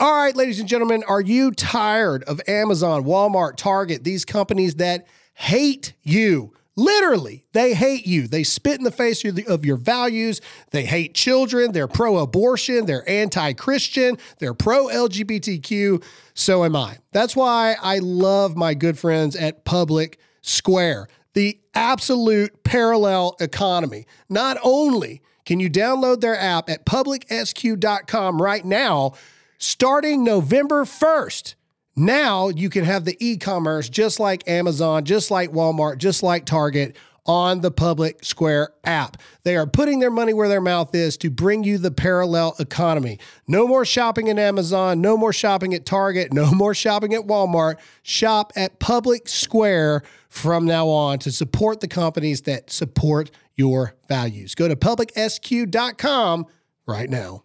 All right, ladies and gentlemen, are you tired of Amazon, Walmart, Target, these companies that hate you? Literally, they hate you. They spit in the face of, your values. They hate children. They're pro abortion. They're anti Christian. They're pro LGBTQ. So am I. That's why I love my good friends at Public Square, the absolute parallel economy. Not only can you download their app at publicsq.com right now, starting November 1st. Now you can have the e commerce just like Amazon, just like Walmart, just like Target on the Public Square app. They are putting their money where their mouth is to bring you the parallel economy. No more shopping at Amazon, no more shopping at Target, no more shopping at Walmart. Shop at Public Square from now on to support the companies that support your values. Go to publicsq.com right now.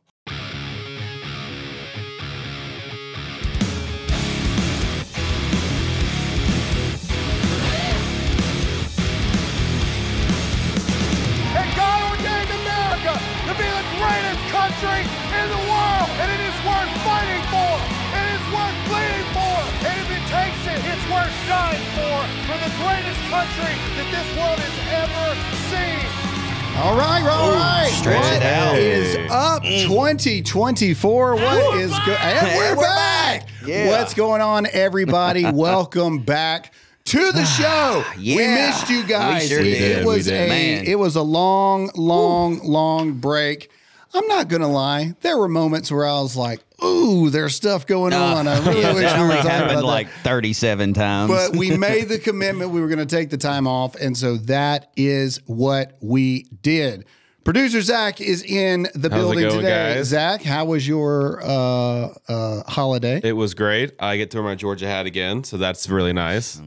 The greatest country that this world has ever seen. All right, all right. stretch What it out. is up mm. 2024? What is good? And we're, We're back. back. Yeah. What's going on, everybody? Welcome back to the ah, show. We missed you guys. We sure it, did. it was We did. a Man. it was a long, long, long break. I'm not gonna lie. There were moments where I was like, "Ooh, there's stuff going on." I really Yeah, wish that we were only talking happened about that. like 37 times. But we made the commitment we were going to take the time off. And so that is what we did. Producer Zach is in the How's building going, today. guys? Zach, how was your uh, uh, holiday? It was great. I get to wear my Georgia hat again, so that's really nice.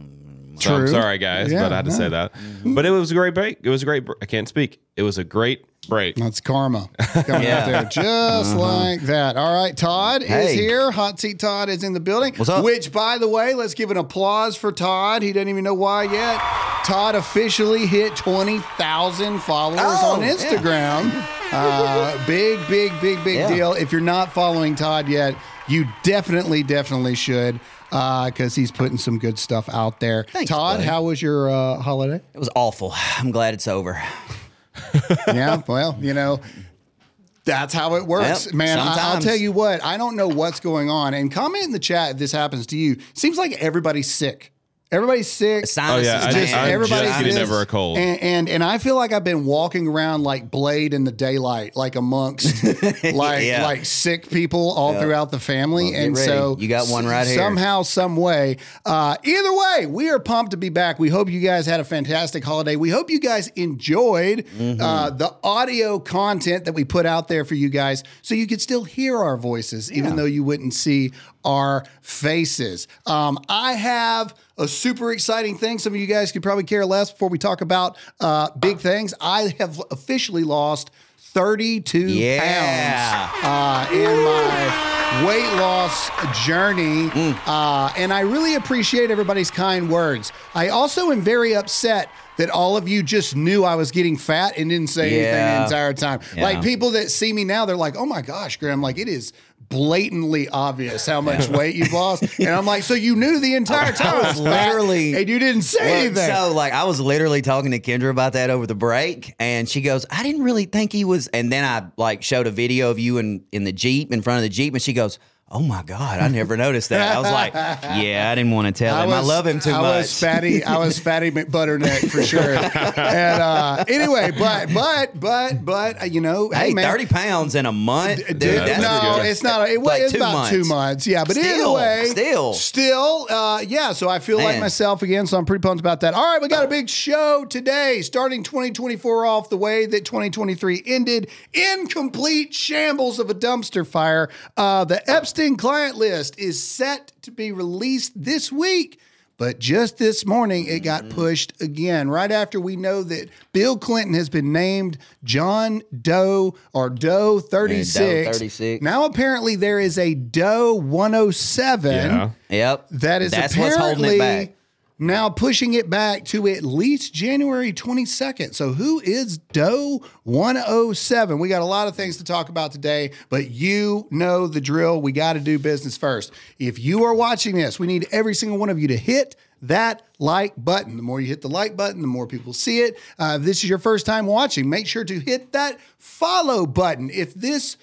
So True. I'm sorry, guys, Yeah, but I had to no. say that. But it was a great break. It was a great. Br- I can't speak. It was a great break. That's karma coming Yeah. out there, just like that. All right, Todd is Hey. here. Hot seat Todd is in the building. What's up? Which, by the way, let's give an applause for Todd. He doesn't even know why yet. Todd officially hit twenty thousand followers Oh, on yeah. Instagram. Uh, big, big, big, big Yeah. deal. If you're not following Todd yet, you definitely, definitely should. Because he's putting some good stuff out there. Thanks, Todd, buddy. how was your uh, holiday? it was awful. I'm glad it's over. yeah, well, you know, that's how it works, Yep, man. I, I'll tell you what, I don't know what's going on. And comment in the chat if this happens to you. Seems like everybody's sick. Everybody's sick. Sinuses, Oh, yeah, I just- I'm everybody's just getting sick. over a cold. and, and and I feel like I've been walking around like Blade in the daylight, like amongst like Yeah. like sick people all throughout the family. get and ready. so You got one right here. Somehow, some way. Uh, either way, we are pumped to be back. We hope you guys had a fantastic holiday. We hope you guys enjoyed Mm-hmm. uh, the audio content that we put out there for you guys, so you could still hear our voices, even though you wouldn't see our faces. Um, I have a super exciting thing. Some of you guys could probably care less before we talk about uh, big things. I have officially lost 32 Yeah. pounds uh, in my weight loss journey. Mm. Uh, and I really appreciate everybody's kind words. I also am very upset that all of you just knew I was getting fat and didn't say anything the entire time. Yeah. Like people that see me now, they're like, oh my gosh, Graham, like it is blatantly obvious how much weight you've lost. And I'm like, so you knew the entire time I was literally- and you didn't say Well, anything. So, like, I was literally talking to Kendra about that over the break, and she goes, "I didn't really think he was." And then I like showed a video of you in in the jeep in front of the jeep, and she goes, "Oh my god, I never noticed that." I was like, "Yeah, I didn't want to tell him. I love him too I much." I was fatty. I was fatty McButterneck for sure. and uh, anyway, but but but but uh, you know, hey, Hey, man, thirty pounds in a month, dude. Dude, that's no, it's not. It was Like it's two about months. two months. Yeah, but either Still, way, still. still, uh, yeah. So I feel like myself again. So I'm pretty pumped about that. All right, we got a big show today, starting 2024 off the way that 2023 ended in complete shambles of a dumpster fire. Uh, the Epstein client list is set to be released this week. But just this morning, it got mm. pushed again, right after we know that Bill Clinton has been named John Doe or Doe 36. 36. Now, apparently, there is a Doe 107 Yeah. Yep, that is that's what's holding it apparently back. Now pushing it back to at least January 22nd. So, who is Doe 107? We got a lot of things to talk about today, but you know the drill. We got to do business first. If you are watching this, we need every single one of you to hit that like button. The more you hit the like button, the more people see it. Uh, if this is your first time watching, make sure to hit that follow button. If this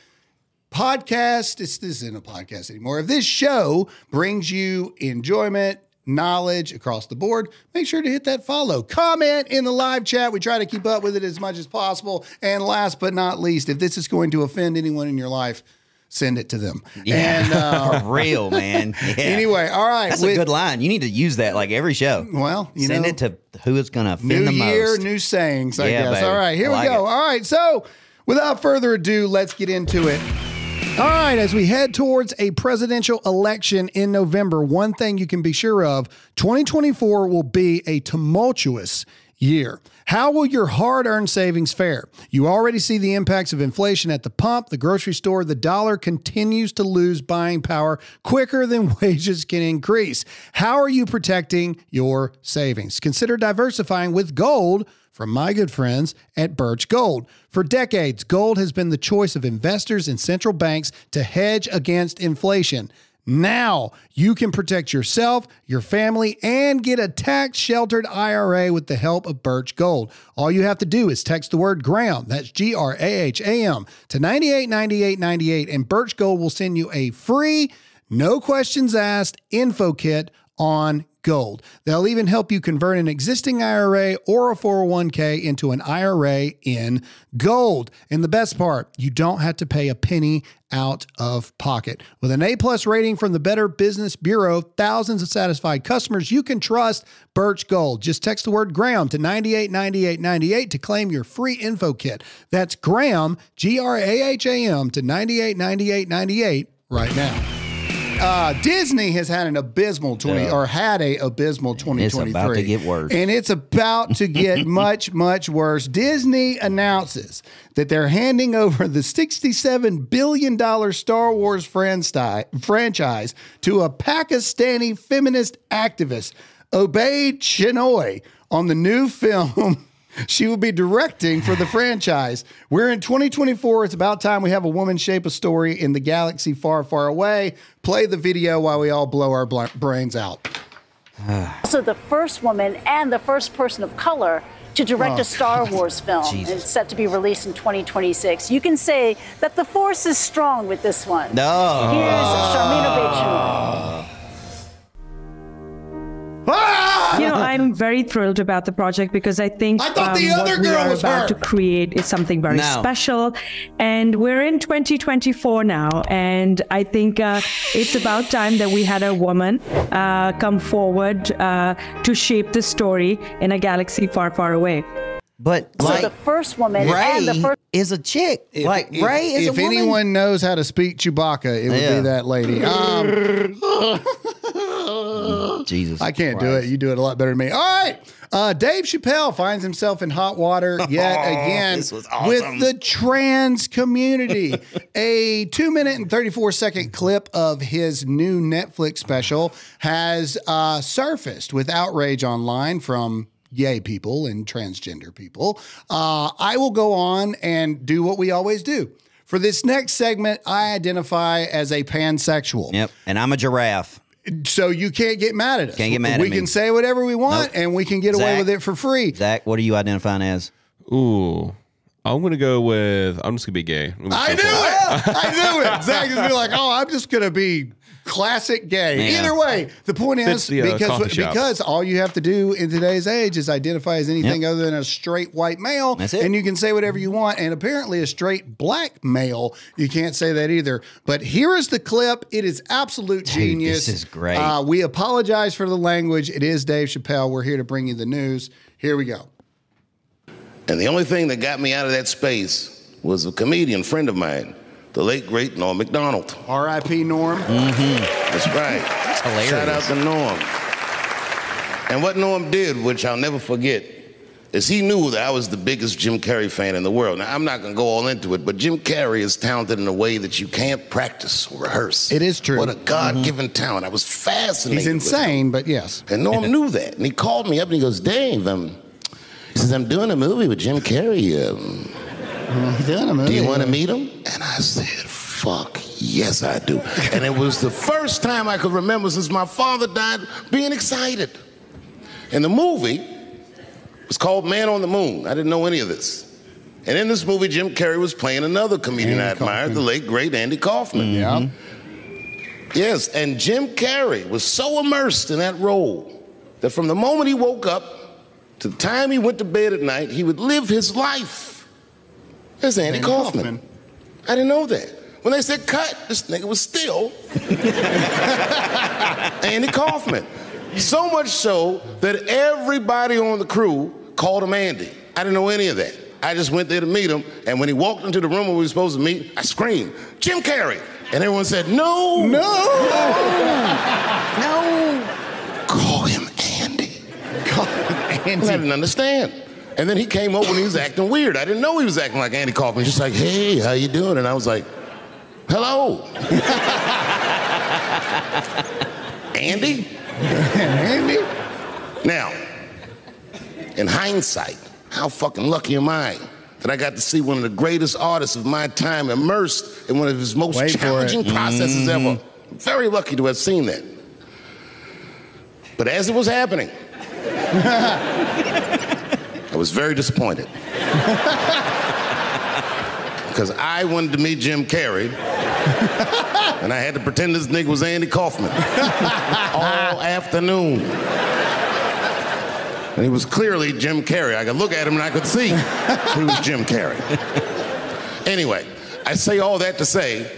podcast, this isn't a podcast anymore. If this show brings you enjoyment, knowledge across the board, make sure to hit that follow. Comment in the live chat. We try to keep up with it as much as possible. And last but not least, if this is going to offend anyone in your life, send it to them. Yeah, And uh, for real, man. Yeah. anyway, all right. that's with- a good line. You need to use that like every show. Well, you Send know, it to who is going to offend New the year, most. new sayings, I Yeah, guess. baby. All right, here I we like go. it. All right, so without further ado, let's get into it. All right, as we head towards a presidential election in November, one thing you can be sure of 2024 will be a tumultuous year. How will your hard earned savings fare? You already see the impacts of inflation at the pump, the grocery store. The dollar continues to lose buying power quicker than wages can increase. How are you protecting your savings? Consider diversifying with gold from my good friends at Birch Gold. For decades, gold has been the choice of investors and central banks to hedge against inflation. Now you can protect yourself, your family, and get a tax sheltered IRA with the help of Birch Gold. All you have to do is text the word Graham, that's G R A H A M, to 989898, and Birch Gold will send you a free, no questions asked info kit on gold. They'll even help you convert an existing IRA or a 401k into an IRA in gold. And the best part, you don't have to pay a penny out of pocket. With an A plus rating from the Better Business Bureau, thousands of satisfied customers, you can trust Birch Gold. Just text the word Graham to 989898 to claim your free info kit. That's Graham, G R A H A M, to 989898 right now. Uh, Disney has had an abysmal 20 Yeah. or had a abysmal 2023. It's about to get worse. And it's about to get much, much worse. Disney announces that they're handing over the $67 billion Star Wars franchise to a Pakistani feminist activist, Obaid Chinoy, on the new film. She will be directing for the franchise. We're in 2024. It's about time we have a woman shape a story in the galaxy far, far away. Play the video while we all blow our bl- brains out. also the first woman and the first person of color to direct Oh, a Star Wars film. Jesus. It's set to be released in 2026. You can say that the force is strong with this one. No. Here's Sharmina ah. Obaid-Chinoy. Ah! you know, I'm very thrilled about the project because I think I thought the other what we are was about her. to create is something very No. special. And we're in 2024 now, and I think uh, it's about time that we had a woman uh, come forward uh, to shape the story in a galaxy far, far away. But So like the first woman Ray and the first is a chick. like If- Ray is if a woman. anyone knows how to speak Chewbacca, it would Yeah. be that lady. Um, Jesus. I can't do it. You do it a lot better than me. All right. Uh, Dave Chappelle finds himself in hot water yet again awesome. with the trans community. a two minute and 34 second clip of his new Netflix special has uh, surfaced with outrage online from gay people and transgender people. Uh, I will go on and do what we always do. For this next segment, I identify as a pansexual. Yep. And I'm a giraffe. So you can't get mad at us. Can't get mad at we me. can say whatever we want Nope. and we can get away Zach. with it for free. Zach, what are you identifying as? Ooh. I'm gonna go with I'm just gonna be gay. I'm gonna I go knew for it. I knew it. Zach is gonna be like, oh, I'm just gonna be classic gay. Yeah. Either way, the point is the, uh, because coffee shop. because all you have to do in today's age is identify as anything Yep. other than a straight white male, That's it. and you can say whatever you want. And apparently, a straight black male, you can't say that either. But here is the clip. It is absolute genius. this is great. Uh, we apologize for the language. It is Dave Chappelle. We're here to bring you the news. Here we go. And the only thing that got me out of that space was a comedian friend of mine, the late great Norm Macdonald. R.I.P. Norm. That's right. That's hilarious. Shout out to Norm. And what Norm did, which I'll never forget, is he knew that I was the biggest Jim Carrey fan in the world. Now, I'm not going to go all into it, but Jim Carrey is talented in a way that you can't practice or rehearse. It is true. What a God given talent. I was fascinated. He's with him. insane, but yes. And Norm knew that. And he called me up and he goes, Dave, um, he says, I'm doing a movie with Jim Carrey. Um, do you want to meet him? And I said, fuck, yes, I do. and it was the first time I could remember since my father died being excited. And the movie was called Man on the Moon. I didn't know any of this. And in this movie, Jim Carrey was playing another comedian I Andy admired, Kaufman. the late, great Andy Kaufman. Mm-hmm. Yeah. Yes, and Jim Carrey was so immersed in that role that from the moment he woke up to the time he went to bed at night, he would live his life as Andy, Andy Kaufman. Kaufman. I didn't know that. When they said cut, this nigga was still Andy Kaufman. So much so that everybody on the crew called him Andy. I didn't know any of that. I just went there to meet him, and when he walked into the room where we were supposed to meet, I screamed, Jim Carrey! And everyone said, No! No. No! Call him Andy. Call him Andy. Well, I didn't understand. And then he came over and he was acting weird. I didn't know he was acting like Andy Kaufman. He's Just like, hey, how you doing? And I was like, hello. Andy? Andy? Now, in hindsight, how fucking lucky am I that I got to see one of the greatest artists of my time immersed in one of his most Wait challenging processes ever. Mm-hmm. Very lucky to have seen that. But as it was happening, I was very disappointed. Because I wanted to meet Jim Carrey, and I had to pretend this nigga was Andy Kaufman all afternoon. And he was clearly Jim Carrey. I could look at him and I could see he was Jim Carrey. Anyway, I say all that to say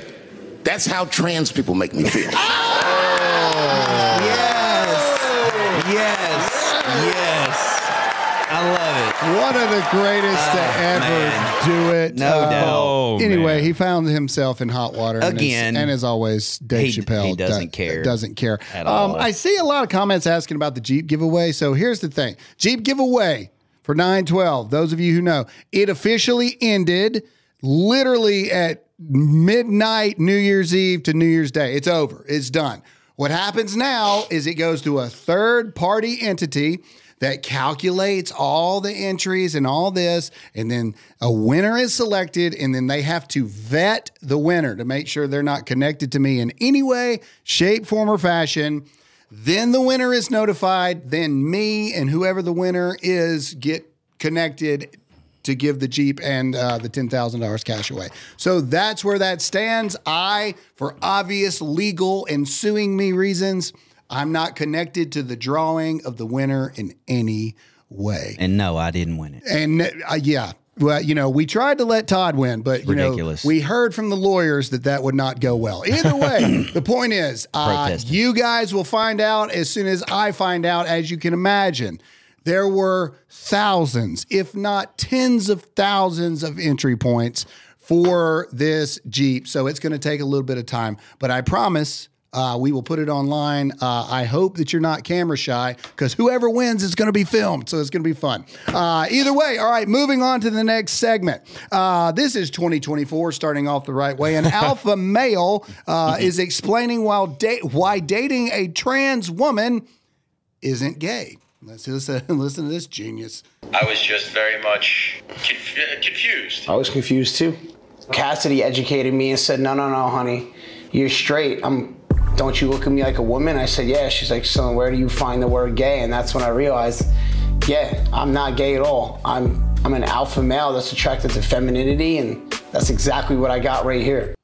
that's how trans people make me feel. Yes. Yes. Yes. I love it. One of the greatest to ever man. do it. No doubt. Oh, Anyway, man. he found himself in hot water and as- Again. and as always, Dave He- Chappelle he doesn't do- care Doesn't care at Um, all. I see a lot of comments asking about the Jeep giveaway. So here's the thing: Jeep giveaway for nine twelve. Those of you who know, it officially ended literally at midnight, New Year's Eve to New Year's Day. It's over. It's done. What happens now is it goes to a third party entity that calculates all the entries and all this, and then a winner is selected, and then they have to vet the winner to make sure they're not connected to me in any way, shape, form, or fashion. Then the winner is notified. Then me and whoever the winner is get connected to give the Jeep and uh, the $10,000 cash away. So that's where that stands. I, for obvious legal and suing me reasons, I'm not connected to the drawing of the winner in any way. And no, I didn't win it. And uh, yeah, well, you know, we tried to let Todd win, but you Ridiculous. know, we heard from the lawyers that that would not go well. Either way, the point is, uh, you guys will find out as soon as I find out. As you can imagine, there were thousands, if not tens of thousands, of entry points for this Jeep. So it's going to take a little bit of time, but I promise. Uh, we will put it online. Uh, I hope that you're not camera shy because whoever wins is going to be filmed. So it's going to be fun. Uh, either way, all right, moving on to the next segment. Uh, this is 2024, starting off the right way. An alpha male uh, is explaining while da- why dating a trans woman isn't gay. Let's listen, listen to this genius. I was just very much conf- uh, confused. I was confused too. Cassidy educated me and said, "No, no, no, honey, you're straight. I'm. Don't you look at me like a woman?" I said, "Yeah." She's like, "So where do you find the word gay?" And that's when I realized, yeah, I'm not gay at all. I'm I'm an alpha male that's attracted to femininity, and that's exactly what I got right here.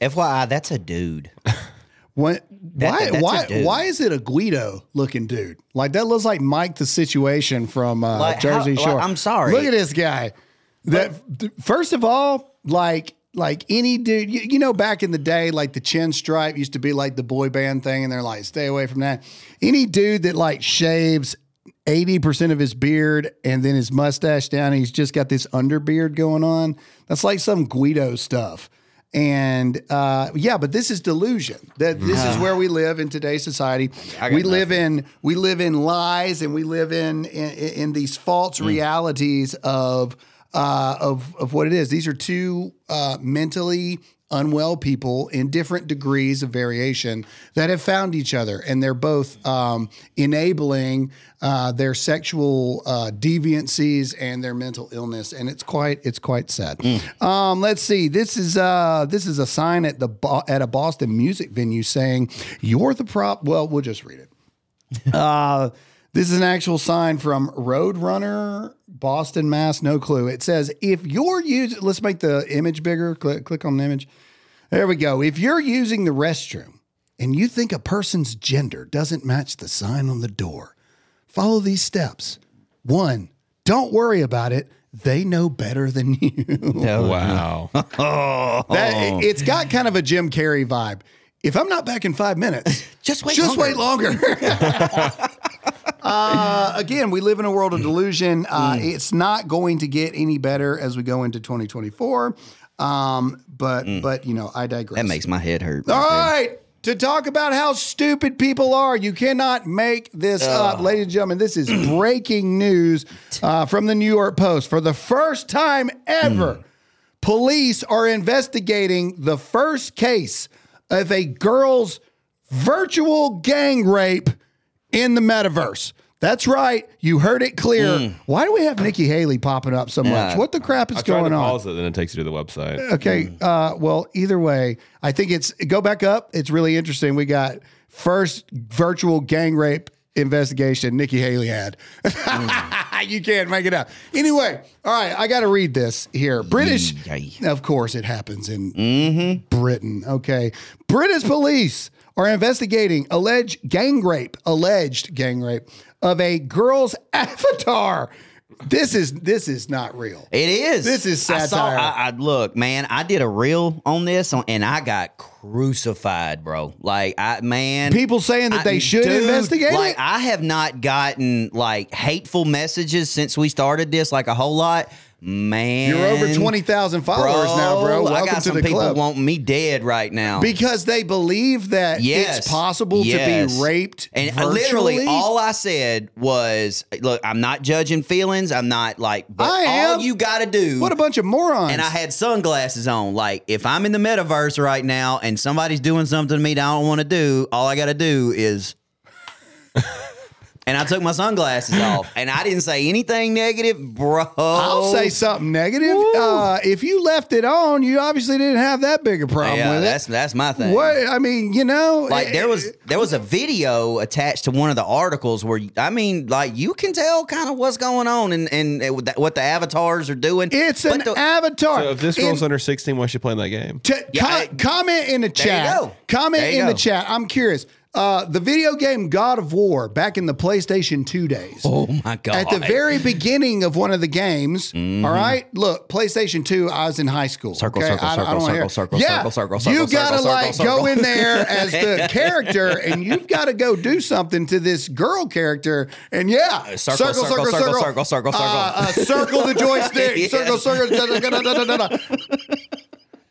FYI, that's a dude. What, That- why? that's why? Why is it a Guido looking dude? Like that looks like Mike the Situation from uh, Like, Jersey how- Shore. like, I'm sorry. Look at this guy. That th- first of all, like like any dude, you, you know, back in the day, like the chin stripe used to be like the boy band thing, and they're like, stay away from that. Any dude that like shaves. 80% of his beard and then his mustache down. He's just got this underbeard going on. That's like some Guido stuff. and uh, yeah, but this is delusion. That this is where we live in today's society. We live in we live in lies, and we live in in, in these false realities of uh, of of what it is. These are two uh, mentally unwell people in different degrees of variation that have found each other, and they're both um, enabling uh, their sexual uh, deviancies and their mental illness, and it's quite it's quite sad. Um, let's see. This is uh, this is a sign at the Bo- at a Boston music venue saying you're the prop. Well, we'll just read it. This is an actual sign from Roadrunner, Boston, Mass. No clue. It says if you're using, let's make the image bigger. Click, click on the image. There we go. If you're using the restroom and you think a person's gender doesn't match the sign on the door, follow these steps. One, don't worry about it. They know better than you. Oh, wow. That, it's got kind of a Jim Carrey vibe. If I'm not back in five minutes, Just wait just longer. wait longer. Uh, again, we live in a world of delusion. Uh, Mm. It's not going to get any better as we go into 2024. Um, but but you know, I digress. Mm. That makes my head hurt. All right right. To talk about how stupid people are, you cannot make this up. Ladies and gentlemen, this is breaking news uh, from the New York Post. For the first time ever, police are investigating the first case of a girl's virtual gang rape in the metaverse. That's right. You heard it clear. Why do we have Nikki Haley popping up so much? What the crap is I going to on? pause it, then it takes you to the website. Okay. Uh, well, either way, I think it's go back up. It's really interesting. We got first virtual gang rape investigation Nikki Haley had. you can't make it up. Anyway, all right, I got to read this here. British, Yay. of course, it happens in mm-hmm. Britain. Okay. British police are investigating alleged gang rape, alleged gang rape of a girl's avatar. This is this is not real. It is. This is I saw- satire. I, I look, man. I did a reel on this, on, and I got crucified, bro. Like, I man, People saying that I- they should dude, investigate Like, it? I have not gotten like hateful messages since we started this, like a whole lot. Man, You're over 20,000 followers now, bro. I Welcome got to some the people club. wanting me dead right now. Because they believe that Yes. it's possible to be raped And uh, virtually. literally, all I said was, "Look, I'm not judging feelings. I'm not like, but I all am. you got to do." what a bunch of morons. and I had sunglasses on. Like, if I'm in the metaverse right now and somebody's doing something to me that I don't want to do, all I got to do is. And I took my sunglasses off, and I didn't say anything negative, bro. I'll say something negative. Uh, if you left it on, you obviously didn't have that big a problem Yeah, with that's it. that's my thing. What I mean, you know, Like there was there was a video attached to one of the articles where I mean like you can tell kind of what's going on and and it- what the avatars are doing. it's But an the- avatar. So if this In- girl's under 16, why is she playing that game? T- Yeah, com- I- comment in the chat. go. Comment There you in the chat. I'm curious. Uh, the video game God of War back in the PlayStation 2 days. Oh my god! At the very beginning of one of the games, all right. Look, PlayStation Two. I was in high school. Circle, okay? circle, I don't- I circle, hear- circle, circle, yeah, circle, circle, You gotta like circle, go circle. in there as the character, and you've got to go do something to this girl character. And yeah, circle, circle, circle, circle, circle, circle, circle. circle, circle. Uh, uh, circle the joystick. Yes. Circle, circle. da, da, da, da, da, da.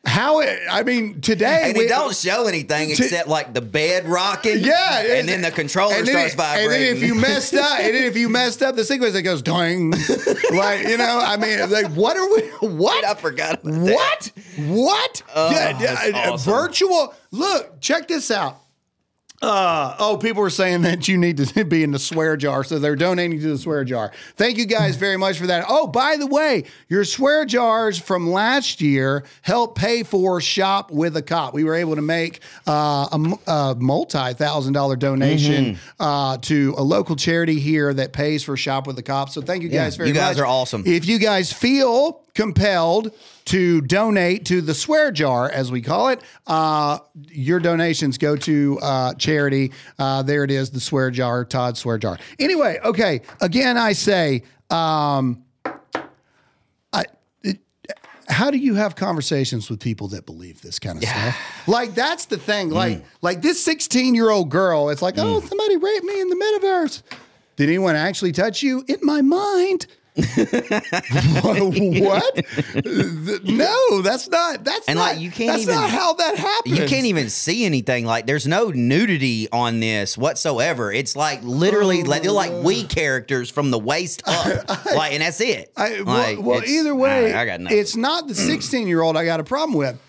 How? It, I mean, today and we it don't show anything except like the bed rocking. Yeah, and then the controller then starts it- vibrating. And then if you messed up, and then if you messed up the sequence, it goes doing. like you know, I mean, like what are we? What? I forgot about that. What? What? Oh, Yeah, yeah, uh, awesome. Virtual. Look, check this out. Uh, oh, people were saying that you need to be in the swear jar, so they're donating to the swear jar. Thank you guys very much for that. Oh, by the way, your swear jars from last year helped pay for Shop with a Cop. We were able to make uh, a, a multi-thousand dollar donation Mm-hmm. uh, to a local charity here that pays for Shop with a Cop. So thank you guys very much. you much. guys are awesome. If you guys feel compelled to donate to the swear jar, as we call it, uh, your donations go to uh, charity. Uh, there it is, the swear jar, Todd swear jar. Anyway, okay. Again, I say, um, I. It, how do you have conversations with people that believe this kind of stuff? Like that's the thing. Like like this 16 year old girl, it's like, oh, somebody raped me in the metaverse. Did anyone actually touch you? In my mind, what? no, that's not. That's And, not, like, you can't That's even- not how that happens. You can't even see anything. Like there's no nudity on this whatsoever. It's like literally like they're like we characters from the waist up. like and that's it. I, well, Like, well, it's- either way, I, I got nothing. it's not the 16 year old I got a problem with.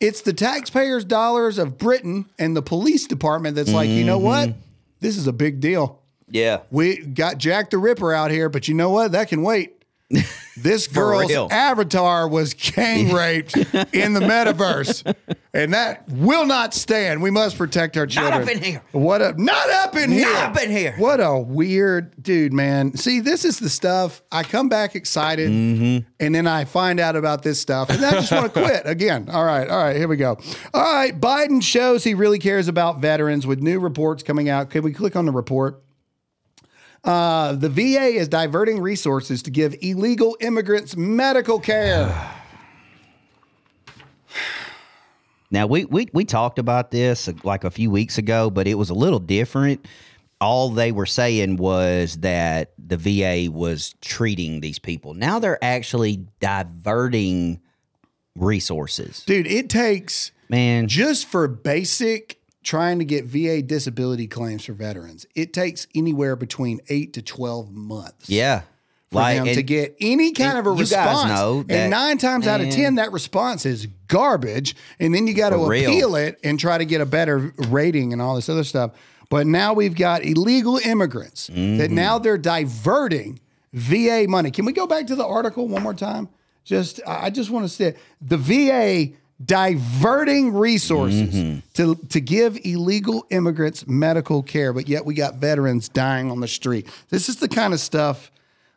It's the taxpayers' dollars of Britain and the police department that's like, you know what? Mm-hmm. This is a big deal. Yeah. We got Jack the Ripper out here, but you know what? That can wait. This girl's real. avatar was gang raped in the metaverse, and that will not stand. We must protect our children. Not up in here. What up? Not up in here. Not up in here. What a weird dude, man. See, this is the stuff I come back excited, Mm-hmm. and then I find out about this stuff, and I just want to quit again. All right, all right, here we go. All right, Biden shows he really cares about veterans with new reports coming out. Can we click on the report? Uh, the VA is diverting resources to give illegal immigrants medical care. Now we, we we talked about this uh, like a few weeks ago, but it was a little different. All they were saying was that the VA was treating these people. Now they're actually diverting resources. Dude, it takes Man, just for basic trying to get VA disability claims for veterans, it takes anywhere between eight to 12 months. yeah. For them to get any kind of a response. that- and nine times out of 10, that response is garbage. And then you got to For real. appeal it and try to get a better rating and all this other stuff. But now we've got illegal immigrants that Mm-hmm. now they're diverting VA money. Can we go back to the article one more time? Just, I just want to say the VA diverting resources Mm-hmm. to, to give illegal immigrants medical care, but yet we got veterans dying on the street. This is the kind of stuff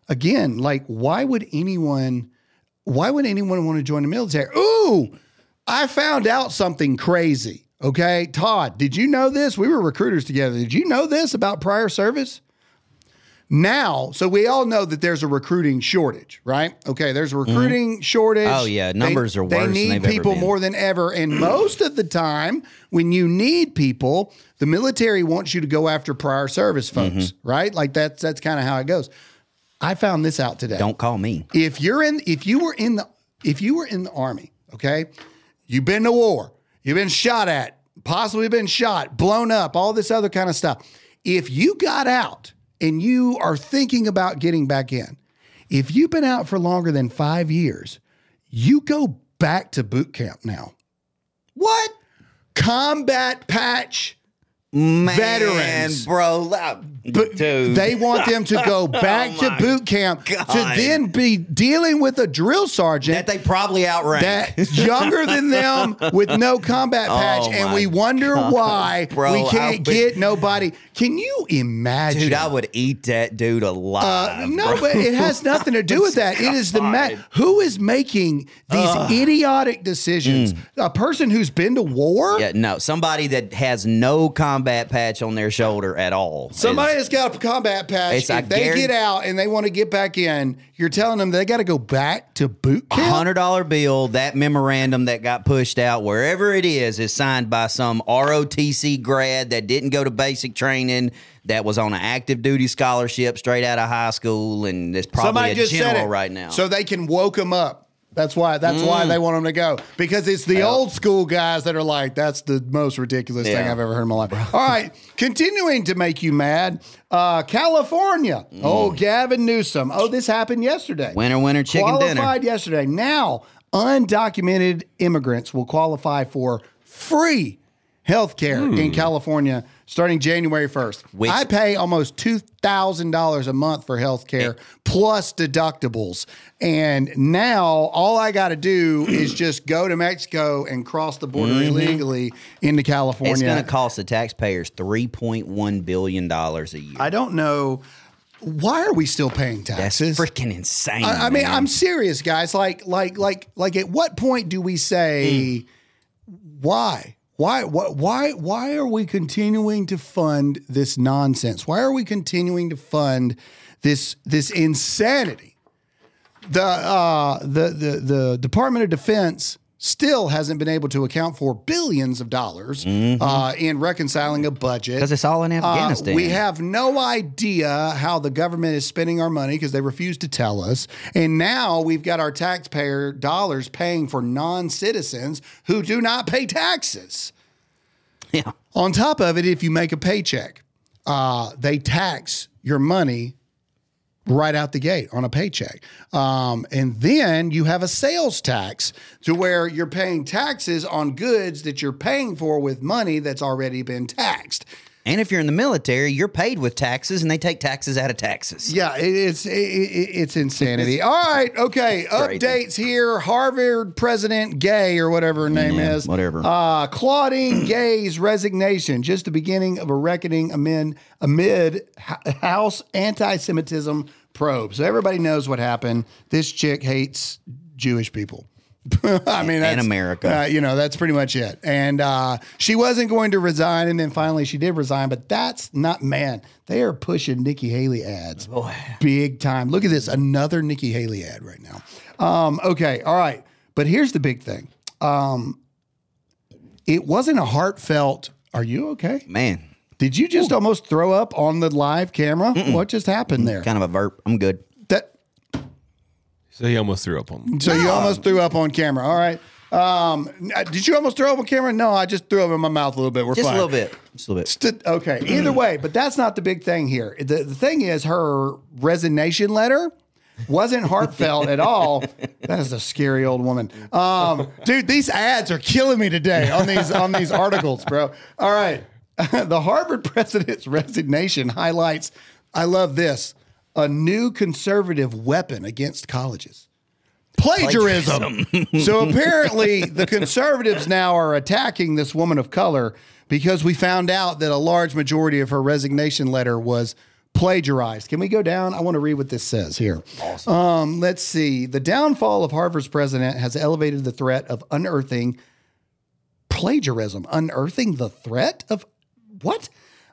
again, like why would anyone why would anyone want to join the military? Ooh, I found out something crazy. Okay, Todd, did you know this? We were recruiters together. Did you know this about prior service? Now, so we all know that there's a recruiting shortage, right? Okay, there's a recruiting shortage. Oh, yeah, numbers are worse They than need people more than ever, and most of the time, when you need people, the military wants you to go after prior service folks, Mm-hmm. right? Like that's that's kind of how it goes. I found this out today don't call me. if you're in if you were in the if you were in the army okay you've been to war you've been shot at possibly been shot blown up all this other kind of stuff if you got out and you are thinking about getting back in. If you've been out for longer than five years you go back to boot camp now. What? combat patch Man, Veterans. bro. uh, But Dude. they want them to go back Oh to boot camp to then be dealing with a drill sergeant that they probably outrank. that's younger than them with no combat patch, Oh and we wonder why Bro, we can't would- get nobody. Can you imagine? Dude, I would eat that dude alive. Uh, no, bro. but it has nothing to do with that. It is the ma- who is making these idiotic decisions. A person who's been to war. Mm. Yeah, no, somebody that has no combat patch on their shoulder at all. Somebody that's got a combat patch, It's- I if they guarant- get out and they want to get back in, you're telling them they got to go back to boot camp. hundred dollar bill. That memorandum that got pushed out, wherever it is, is signed by some ROTC grad that didn't go to basic training, that was on an active duty scholarship straight out of high school, and is probably Somebody a just said general it. right now. so they can woke them up. That's why. That's why Mm. they want them to go because it's the old school guys that are like, "That's the most ridiculous thing I've ever heard in my life." All right, continuing to make you mad, uh, California. Oh, Gavin Newsom. Oh, this happened yesterday. winner, winner, chicken qualified dinner. Qualified yesterday. Now, undocumented immigrants will qualify for free health care in hmm. California starting January 1st. Which- I pay almost $2,000 a month for health care eh. plus deductibles. And now all I got to do is just go to Mexico and cross the border mm-hmm. illegally into California. It's going to cost the taxpayers three point one billion dollars a year. I don't know. Why are we still paying That's taxes? freaking insane. I, I mean. I'm serious, guys. Like, like, like, like. At what point do we say mm. why? Why? Why? Why? Why are we continuing to fund this nonsense? Why are we continuing to fund this this insanity? The uh, the the the Department of Defense still hasn't been able to account for billions of dollars uh, in reconciling a budget. Because it's all in Uh, Afghanistan. we have no idea how the government is spending our money because they refuse to tell us. And now we've got our taxpayer dollars paying for non citizens who do not pay taxes. Yeah. On top of it, if you make a paycheck, uh, they tax your money right out the gate on a paycheck. Um, and then you have a sales tax to where you're paying taxes on goods that you're paying for with money that's already been taxed. And if you're in the military, you're paid with taxes, and they take taxes out of taxes. Yeah, it's it, it- it's insanity. All right, okay. Updates here. Harvard President Gay or whatever her name Yeah, is. whatever. Uh, Claudine Gay's resignation, just the beginning of a reckoning amid amid House anti-Semitism probe. So everybody knows what happened. This chick hates Jewish people. I mean, that's, America. uh, you know, that's pretty much it. And uh, she wasn't going to resign, and then finally she did resign. But that's not man. They are pushing Nikki Haley ads big time. Look at this, another Nikki Haley ad right now. Um, okay, all right. But here's the big thing. Um, it wasn't a heartfelt. Are you okay? Man, Did you just almost throw up on the live camera? What just happened there? kind of a verb. I'm good. That So he almost threw up on me. So you almost threw up on camera. All right. Um, did you almost throw up on camera? No, I just threw up in my mouth a little bit. We're Just fine. a little bit. Just a little bit. St- okay. Either way, but that's not the big thing here. The, the thing is, her resignation letter wasn't heartfelt at all. That is a scary old woman. Um, dude, these ads are killing me today on these on these articles, bro. All right. the Harvard president's resignation highlights. I love this. A new conservative weapon against colleges plagiarism. so apparently, the conservatives now are attacking this woman of color because we found out that a large majority of her resignation letter was plagiarized. Can we go down? I want to read what this says here. Um, let's see. The downfall of Harvard's president has elevated the threat of unearthing plagiarism. Unearthing the threat of what?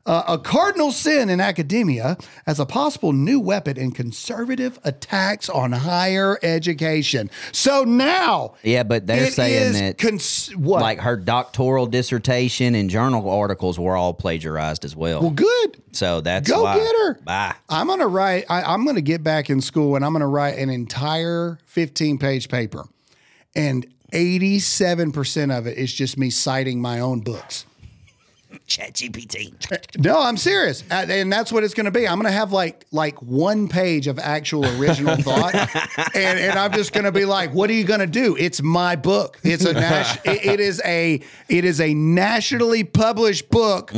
Uh, a cardinal sin in academia as a possible new weapon in conservative attacks on higher education. So now, Yeah, but they're saying that cons- what? like her doctoral dissertation and journal articles were all plagiarized as well. well, good. so that's Go why. get her. Bye. I'm gonna write. I, I'm gonna get back in school and I'm gonna write an entire 15 page paper, and 87 percent of it is just me citing my own books. ChatGPT. No, I'm serious, Uh, and that's what it's going to be. I'm going to have like like one page of actual original thought, and, and I'm just going to be like, "What are you going to do? It's my book. It's a nas- it, it is a it is a nationally published book.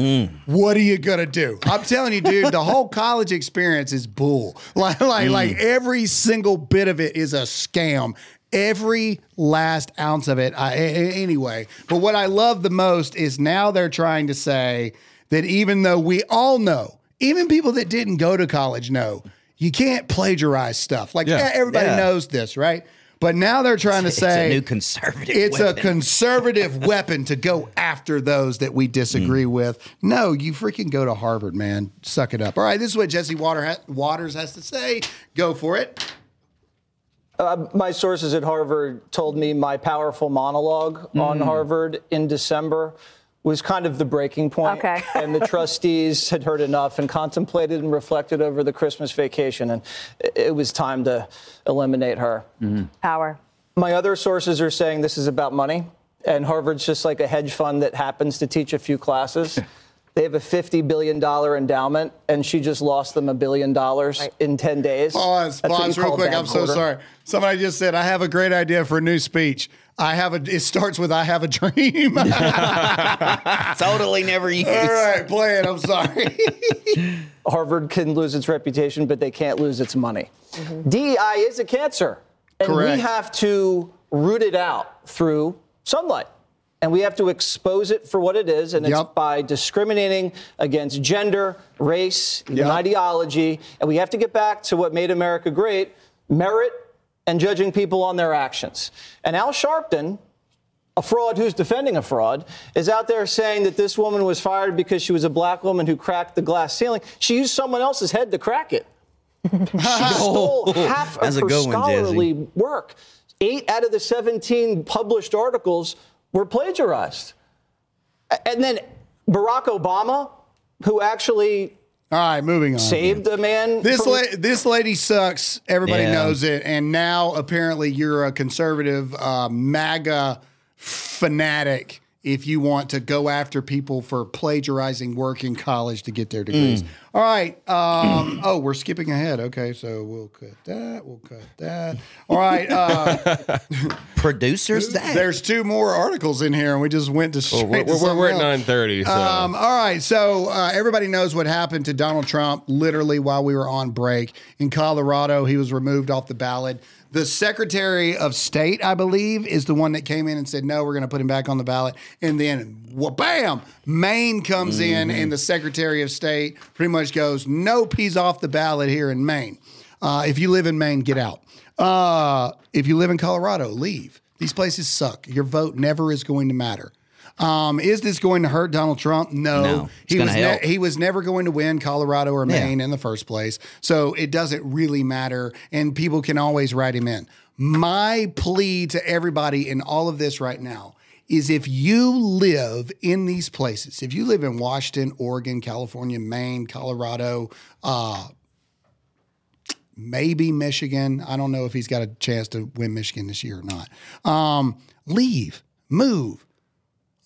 What are you going to do? I'm telling you, dude, the whole college experience is bull. Like like like every single bit of it is a scam. Every last ounce of it. I, a- a- anyway, but what I love the most is now they're trying to say that even though we all know, even people that didn't go to college know, you can't plagiarize stuff. Like Yeah. everybody Yeah. knows this, right? But now they're trying to It's say a new conservative. it's weapon. a conservative weapon to go after those that we disagree Mm. with. No, you freaking go to Harvard, man. Suck it up. All right, this is what Jesse Water ha- Waters has to say. Go for it. Uh, my sources at Harvard told me my powerful monologue Hmm. on Harvard in December was kind of the breaking point. Okay. and the trustees had heard enough and contemplated and reflected over the Christmas vacation, and it- it was time to eliminate her. Power. My other sources are saying this is about money, and Harvard's just like a hedge fund that happens to teach a few classes. They have a $50 billion endowment, and she just lost them a billion dollars in 10 days. Pause, That's what pause real quick. I'm so sorry. Somebody just said, I have a great idea for a new speech. I have a, it starts with, I have a dream. Totally never used. right, play it. I'm sorry. Harvard can lose its reputation, but they can't lose its money. Mm-hmm. DEI is a cancer, and Correct. we have to root it out through sunlight. And we have to expose it for what it is, and it's by discriminating against gender, race, even Yep. ideology. And we have to get back to what made America great merit and judging people on their actions. And Al Sharpton, a fraud who's defending a fraud, is out there saying that this woman was fired because she was a black woman who cracked the glass ceiling. She used someone else's head to crack it. She stole half of her good one, scholarly work. Eight out of the 17 published articles were plagiarized. And then Barack Obama, who actually All right, moving on. saved a man. This from- la- this lady sucks. Everybody Yeah. knows it, and now apparently you're a conservative uh, MAGA fanatic. If you want to go after people for plagiarizing work in college to get their degrees. Mm. All right. Um, oh, we're skipping ahead. Okay, so we'll cut that. We'll cut that. All right. Uh, Producers, that there's two more articles in here, and we just went to Well, straight we're, to we're, we're at nine thirty. So Um, all right. So uh, everybody knows what happened to Donald Trump literally while we were on break. In Colorado, he was removed off the ballot. The Secretary of State, I believe, is the one that came in and said, no, we're going to put him back on the ballot. And then, wha- bam, Maine comes in, and the Secretary of State pretty much goes, no he's off the ballot here in Maine. Uh, if you live in Maine, get out. Uh, if you live in Colorado, leave. These places suck. Your vote never is going to matter. Um, is this going to hurt Donald Trump? No, No, he was help. he was never going to win Colorado or Yeah. Maine in the first place, so it doesn't really matter, and people can always write him in. My plea to everybody in all of this right now is if you live in these places, if you live in Washington, Oregon, California, Maine, Colorado, uh, maybe Michigan. I don't know if he's got a chance to win Michigan this year or not. Um, leave, move.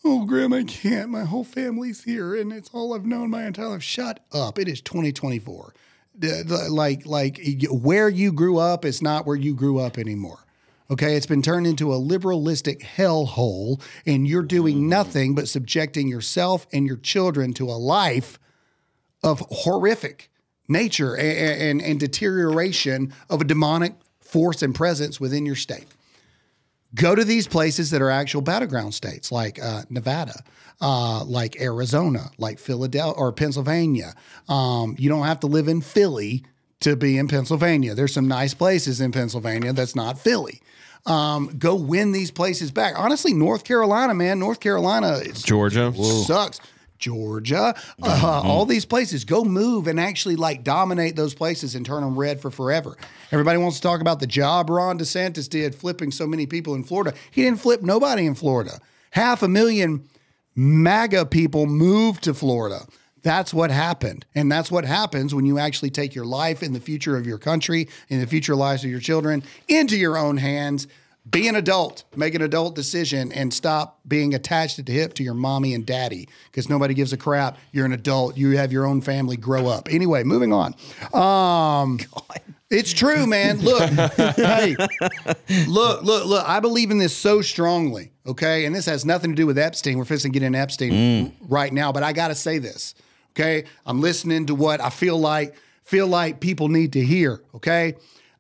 Oh, Graham, I can't. My whole family's here, and it's all I've known my entire life. Shut up! It is 2024. The- the- like, like where you grew up is not where you grew up anymore. Okay, it's been turned into a liberalistic hellhole, and you're doing nothing but subjecting yourself and your children to a life of horrific nature a- a- and, and, deterioration of a demonic force and presence within your state. Go to these places that are actual battleground states like uh, Nevada, uh, like Arizona, like Philadelphia or Pennsylvania. Um, you don't have to live in Philly to be in Pennsylvania. There's some nice places in Pennsylvania that's not Philly. Um, go win these places back. Honestly, North Carolina, man, North Carolina, Georgia. sucks. Georgia, uh, all these places, go move and actually like dominate those places and turn them red for forever. Everybody wants to talk about the job Ron DeSantis did flipping so many people in Florida. He didn't flip nobody in Florida. Half a million MAGA people moved to Florida. That's what happened. And that's what happens when you actually take your life and the future of your country and the future lives of your children into your own hands. Be an adult, make an adult decision, and stop being attached at the hip to your mommy and daddy because nobody gives a crap. You're an adult. You have your own family. Grow up. Anyway, moving on. Um, it's true, man. Look, hey, look, look, look. I believe in this so strongly. Okay, and this has nothing to do with Epstein. We're fixing to get in Epstein right now, but I got to say this. Okay, I'm listening to what I feel like feel like people need to hear. Okay,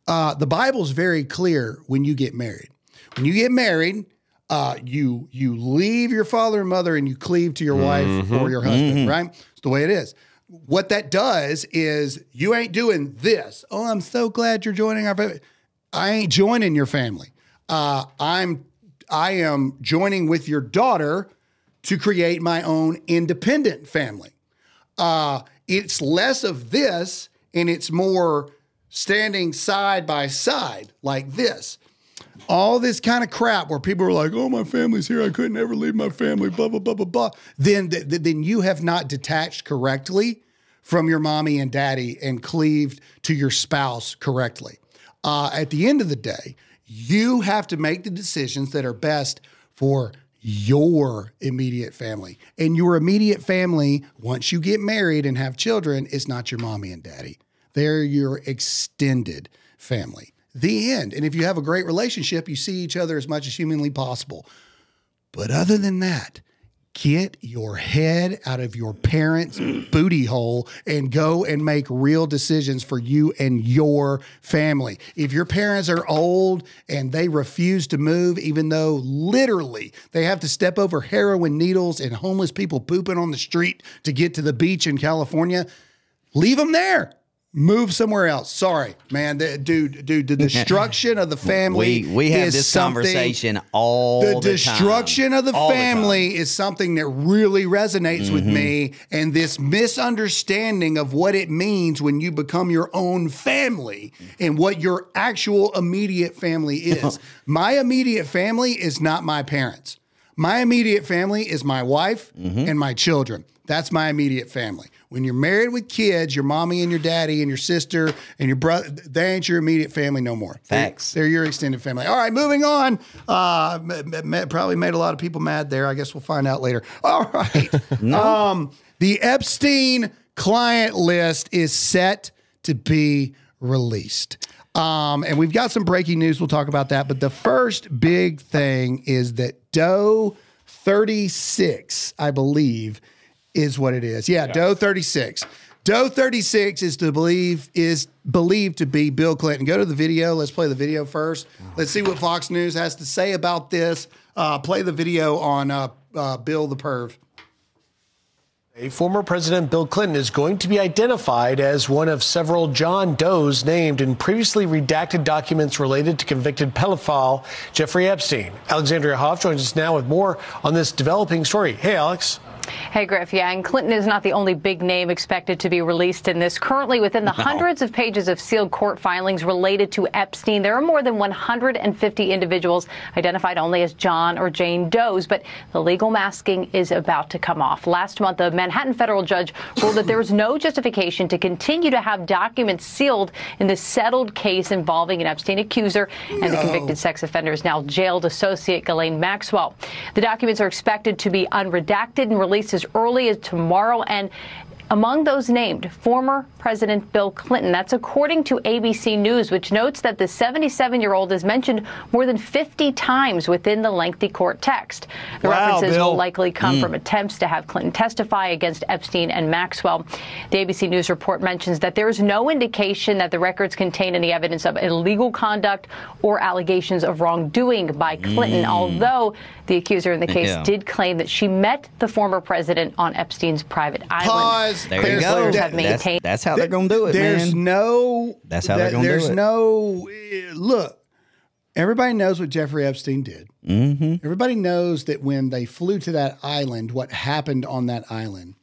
uh, the Bible's very clear when you get married. When you get married, uh, you you leave your father and mother and you cleave to your wife or your husband. Right? It's the way it is. What that does is you ain't doing this. Oh, I'm so glad you're joining our family. I ain't joining your family. Uh, I'm I am joining with your daughter to create my own independent family. Uh, it's less of this and it's more standing side by side like this. All this kind of crap where people are like, "Oh, my family's here. I couldn't ever leave my family." Blah blah blah blah blah. Then, th- th- then you have not detached correctly from your mommy and daddy and cleaved to your spouse correctly. Uh, at the end of the day, you have to make the decisions that are best for your immediate family. And your immediate family, once you get married and have children, is not your mommy and daddy. They're your extended family. The end. And if you have a great relationship, you see each other as much as humanly possible. But other than that, get your head out of your parents' booty hole and go and make real decisions for you and your family. If your parents are old and they refuse to move, even though literally they have to step over heroin needles and homeless people pooping on the street to get to the beach in California, leave them there. Move somewhere else. Sorry, man. The, dude, dude, the destruction of the family. We we have this conversation all the the, destruction time. of the All family is something that really resonates with Mm-hmm. me and this misunderstanding of what it means when you become your own family and what your actual immediate family is my immediate family is not my parents my immediate family is my wife Mm-hmm. and my children that's my immediate family when you're married with kids your mommy and your daddy and your sister and your brother they ain't your immediate family no more They're- they're your extended family. All right, moving on. Uh, probably made a lot of people mad there. I guess we'll find out later. All right. um, the Epstein client list is set to be released. Um, and we've got some breaking news. We'll talk about that. But the first big thing is that Doe 36, I believe, is what it is. Yeah, Doe 36. Doe 36 is to believe is believed to be Bill Clinton. Go to the video. Let's play the video first. Let's see what Fox News has to say about this. Uh, play the video on uh, uh, Bill the Perv. A former President Bill Clinton is going to be identified as one of several John Does named in previously redacted documents related to convicted pedophile Jeffrey Epstein. Alexandria Hoff joins us now with more on this developing story. Hey, Alex. Hey, Griff. Yeah, and Clinton is not the only big name expected to be released in this. Currently, within the hundreds of pages of sealed court filings related to Epstein, there are more than 150 individuals identified only as John or Jane Doe's, but the legal masking is about to come off. Last month, a Manhattan federal judge ruled that there is no justification to continue to have documents sealed in the settled case involving an Epstein accuser and the convicted sex offender is now jailed associate Ghislaine Maxwell. The documents are expected to be unredacted and released as early as tomorrow. And among those named, former President Bill Clinton. That's according to ABC News, which notes that the 77 year old is mentioned more than 50 times within the lengthy court text. The Wow, references Bill. will likely come Mm. from attempts to have Clinton testify against Epstein and Maxwell. The ABC News report mentions that there is no indication that the records contain any evidence of illegal conduct or allegations of wrongdoing by Clinton, Mm. although the accuser in the case Yeah. did claim that she met the former president on Epstein's private island. Pause. There you Clinton's go. lawyers have That's, maintained. that's how they're going to do it, There's man. no. That's how they're gonna do it. There's no. eh, Look, everybody knows what Jeffrey Epstein did. mm-hmm. Everybody knows that when they flew to that island, what happened on that island.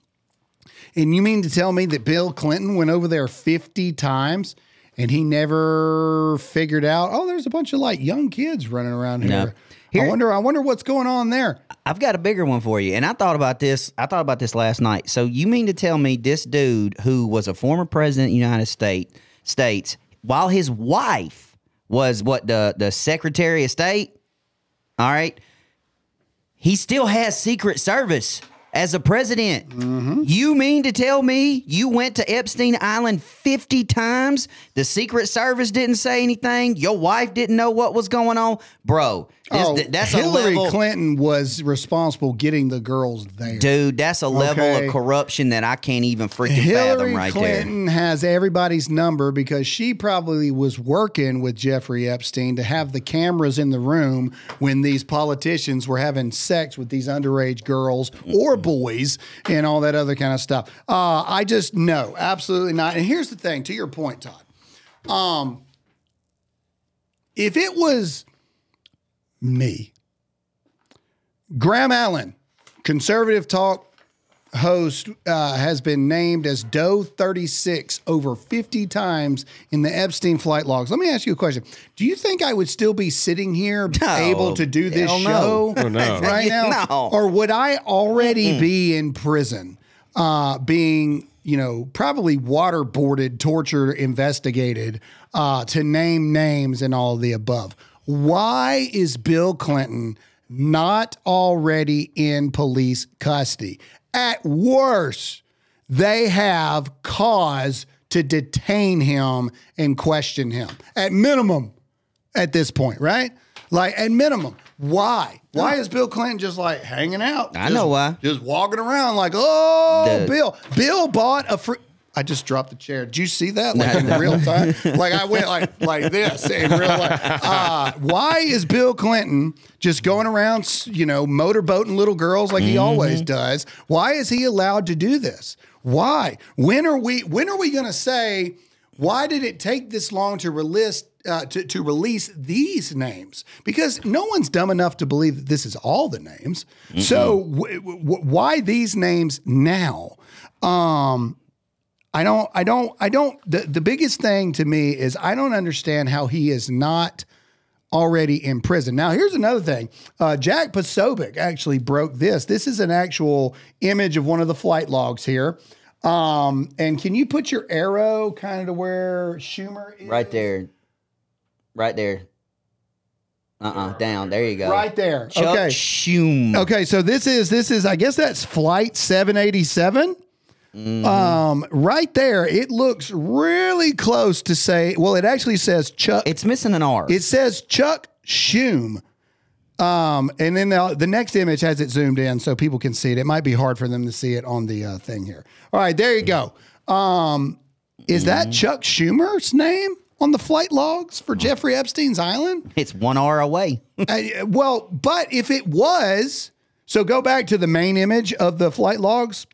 And you mean to tell me that Bill Clinton went over there 50 times and he never figured out, oh, there's a bunch of like young kids running around here. No. Here- I wonder, I wonder what's going on there. I've got a bigger one for you. And I thought about this. I thought about this last night. So you mean to tell me this dude who was a former president of the United States States, while his wife was what the the Secretary of State, all right, he still has Secret Service as a president. Mm-hmm. You mean to tell me you went to Epstein Island 50 times? The Secret Service didn't say anything? Your wife didn't know what was going on? Bro, this, oh, that's Hillary a level Clinton was responsible getting the girls there. Dude, that's a level Okay. of corruption that I can't even freaking Hillary fathom right there. Hillary Clinton has everybody's number because she probably was working with Jeffrey Epstein to have the cameras in the room when these politicians were having sex with these underage girls or boys and all that other kind of stuff. Uh, I just no, absolutely not. And here's the thing: to your point, Todd. Um, if it was me, Graham Allen, conservative talk host uh, has been named as Doe 36 over 50 times in the Epstein flight logs. Let me ask you a question. Do you think I would still be sitting here able to do this no. show Oh, no. right now? No. Or would I already be in prison uh, being, you know, probably waterboarded, tortured, investigated uh, to name names and all of the above? Why is Bill Clinton not already in police custody? At worst, they have cause to detain him and question him. At minimum, at this point, right? Like at minimum. Why? Why is Bill Clinton just like hanging out? I Just- know why. Just walking around like, oh, The- Bill. Bill bought a free. I just dropped the chair. Did you see that? Like in real time? Like I went like like this in real life. Uh, why is Bill Clinton just going around, you know, motorboating little girls like he always does? Why is he allowed to do this? Why? When are we? When are we going to say? why did it take this long to release uh, to, to release these names? Because no one's dumb enough to believe that this is all the names. So w- w- why these names now? Um, I don't, I don't, I don't. The, the biggest thing to me is I don't understand how he is not already in prison. Now, here's another thing. Uh, Jack Posobiec actually broke this. This is an actual image of one of the flight logs here. Um, and can you put your arrow kind of to where Schumer is? Right there. Right there. Uh uh Down. There you go. Right there. Chuck okay. Schumer. Okay, so this is this is I guess that's flight 787. Mm-hmm. Um, right there, it looks really close to say. Well, it actually says Chuck. It's missing an R. It says Chuck Schume. Um, and then the, the next image has it zoomed in so people can see it. It might be hard for them to see it on the uh, thing here. All right, there you go. Um, is Mm-hmm. that Chuck Schumer's name on the flight logs for Jeffrey Epstein's island? It's one R away. Uh, well, but if it was, so go back to the main image of the flight logs.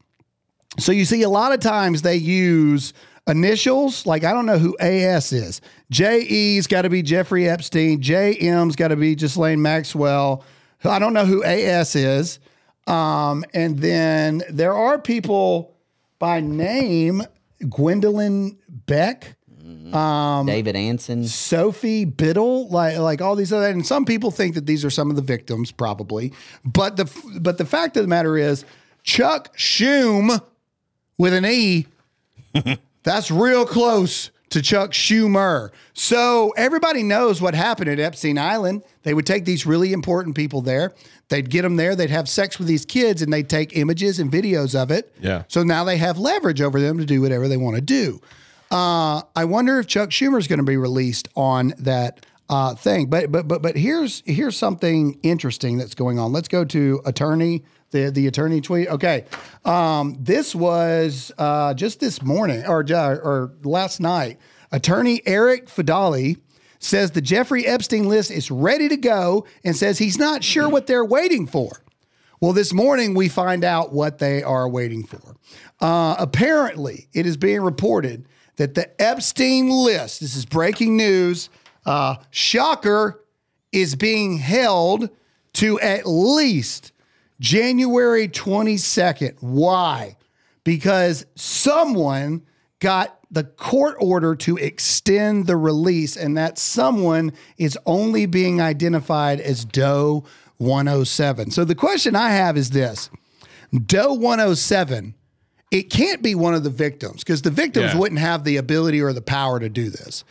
So you see a lot of times they use initials, like I don't know who AS is. JE's got to be Jeffrey Epstein. JM's got to be Ghislaine Maxwell. I don't know who AS is. Um, and then there are people by name, Gwendolyn Beck. Um, David Anson. Sophie Biddle, like like all these other, and some people think that these are some of the victims, probably. But the but the fact of the matter is, Chuck Schume with an E, that's real close to Chuck Schumer. So everybody knows what happened at Epstein Island. They would take these really important people there. They'd get them there. They'd have sex with these kids, and they'd take images and videos of it. Yeah. So now they have leverage over them to do whatever they want to do. Uh, I wonder if Chuck Schumer is going to be released on that uh, thing. But but but but here's here's something interesting that's going on. Let's go to attorney the the attorney tweet. Okay, um, this was uh, just this morning or uh, or last night. Attorney Eric Fadali says the Jeffrey Epstein list is ready to go and says he's not sure what they're waiting for. Well, this morning we find out what they are waiting for. Uh, apparently, it is being reported that the Epstein list, this is breaking news, uh, shocker, is being held to at least January 22nd. Why? Because someone got the court order to extend the release, and that someone is only being identified as Doe 107. So the question I have is this Doe 107, it can't be one of the victims because the victims Yeah. wouldn't have the ability or the power to do this.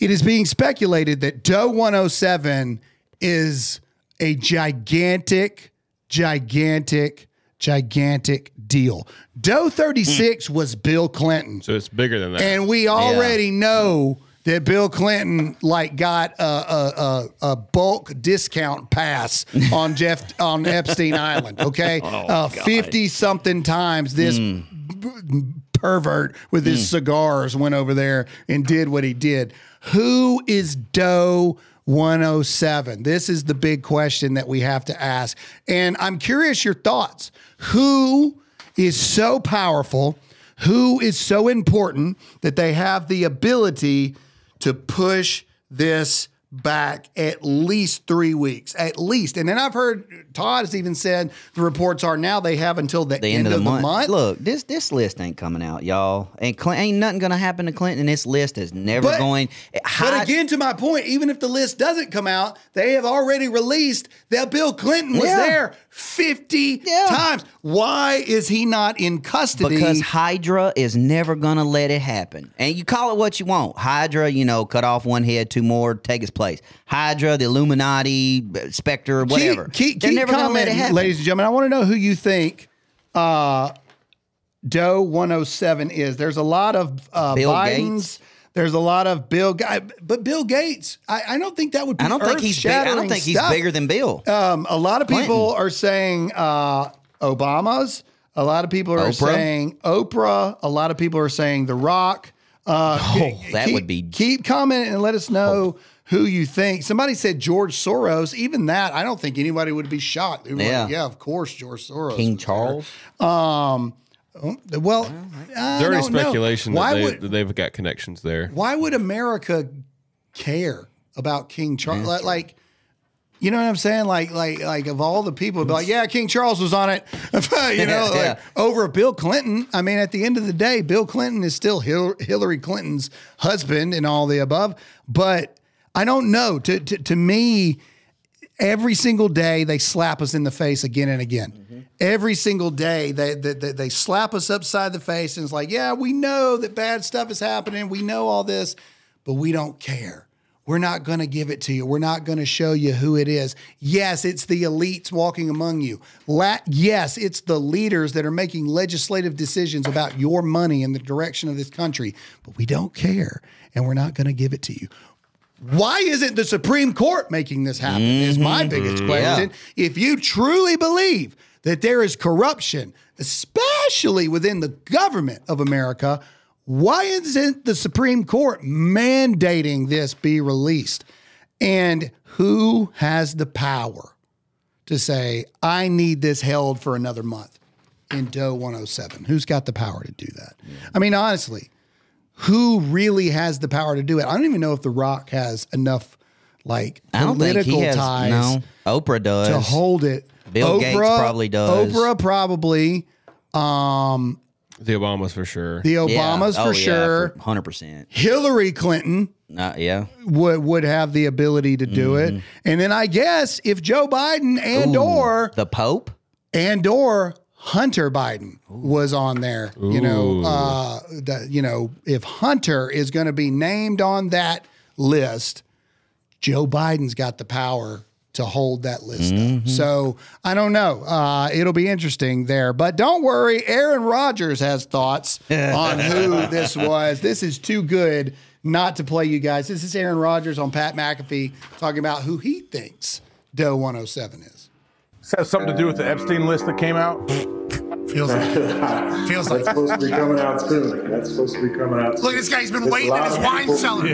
It is being speculated that Doe 107 is a gigantic, gigantic, gigantic deal. Doe 36 was Bill Clinton. So it's bigger than that. And we already know that Bill Clinton like got a, a, a, a bulk discount pass on Jeff on Epstein Island. Okay, uh, fifty something times this b- pervert with his cigars went over there and did what he did. Who is Doe? 107. This is the big question that we have to ask. And I'm curious your thoughts. Who is so powerful? Who is so important that they have the ability to push this back at least three weeks, at least. And then I've heard Todd has even said the reports are now they have until the, The end, of the, month. Look, this this list ain't coming out, y'all. And Cl- ain't nothing gonna happen to Clinton. This list is never But- going. Eh, but again, to my point, even if the list doesn't come out, they have already released that Bill Clinton was Yeah. there 50 times. Why is he not in custody? Because Hydra is never gonna let it happen. And you call it what you want. Hydra, you know, cut off one head, two more, take its place. Hydra, the Illuminati, Spectre, whatever. Keep, keep, They're keep never gonna let it happen. ladies and gentlemen. I want to know who you think uh, Doe 107 is. There's a lot of uh, Bill Biden's. There's a lot of Bill, but Bill Gates. I, I don't think that would. be I don't think he's big. I don't think he's stuff. bigger than Bill. Um, a lot of people Clinton. are saying uh, Obama's. A lot of people are Oprah? saying Oprah. A lot of people are saying The Rock. Uh, Oh, that keep- would be- Keep commenting and let us know who you think. Somebody said George Soros. Even that, I don't think anybody would be shocked. They were like, Yeah. yeah, of course, George Soros. King. Charles. Um, Oh, well, I Dirty don't know. speculation Why that, they, would that they've got connections there. why would America care about King Charles? Like, like, you know what I'm saying? Like, like, like of all the people, be like, yeah, King Charles was on it. you know, like Yeah. over Bill Clinton. I mean, at the end of the day, Bill Clinton is still Hil- Hillary Clinton's husband and all the above. But I don't know. To to, to me, every single day they slap us in the face again and again. Mm-hmm. Every single day they, they they they slap us upside the face and it's like, yeah, we know that bad stuff is happening. We know all this, but we don't care. We're not going to give it to you. We're not going to show you who it is. Yes, it's the elites walking among you. La- yes, it's the leaders that are making legislative decisions about your money and the direction of this country, but we don't care and we're not going to give it to you. Why isn't the Supreme Court making this happen? Is my mm-hmm. biggest question. If you truly believe that there is corruption, especially within the government of America, why isn't the Supreme Court mandating this be released? And who has the power to say, I need this held for another month in Doe 107? Who's got the power to do that? I mean, honestly, who really has the power to do it? I don't even know if The Rock has enough like I don't think political he has. ties No, Oprah does to hold it. Bill Gates probably does. Oprah probably. Um, The Obamas for sure. the Obamas yeah. for oh, sure. hundred percent. Hillary Clinton Uh, yeah, would would have the ability to do it. And then I guess if Joe Biden and Mm-hmm. Ooh, or the Pope. and or Hunter Biden was on there, you know, uh, the, you know, if Hunter is going to be named on that list, Joe Biden's got the power to hold that list up. So I don't know. Uh, it'll be interesting there, but don't worry. Aaron Rodgers has thoughts on who this was. This is too good not to play you guys. This is Aaron Rodgers on Pat McAfee talking about who he thinks Doe 107 is. This has something to do with the Epstein list that came out. Feels like feels like That's supposed to be coming out soon. That's supposed to be coming out soon. Look, at this guy's been There's waiting in his wine people- cellar.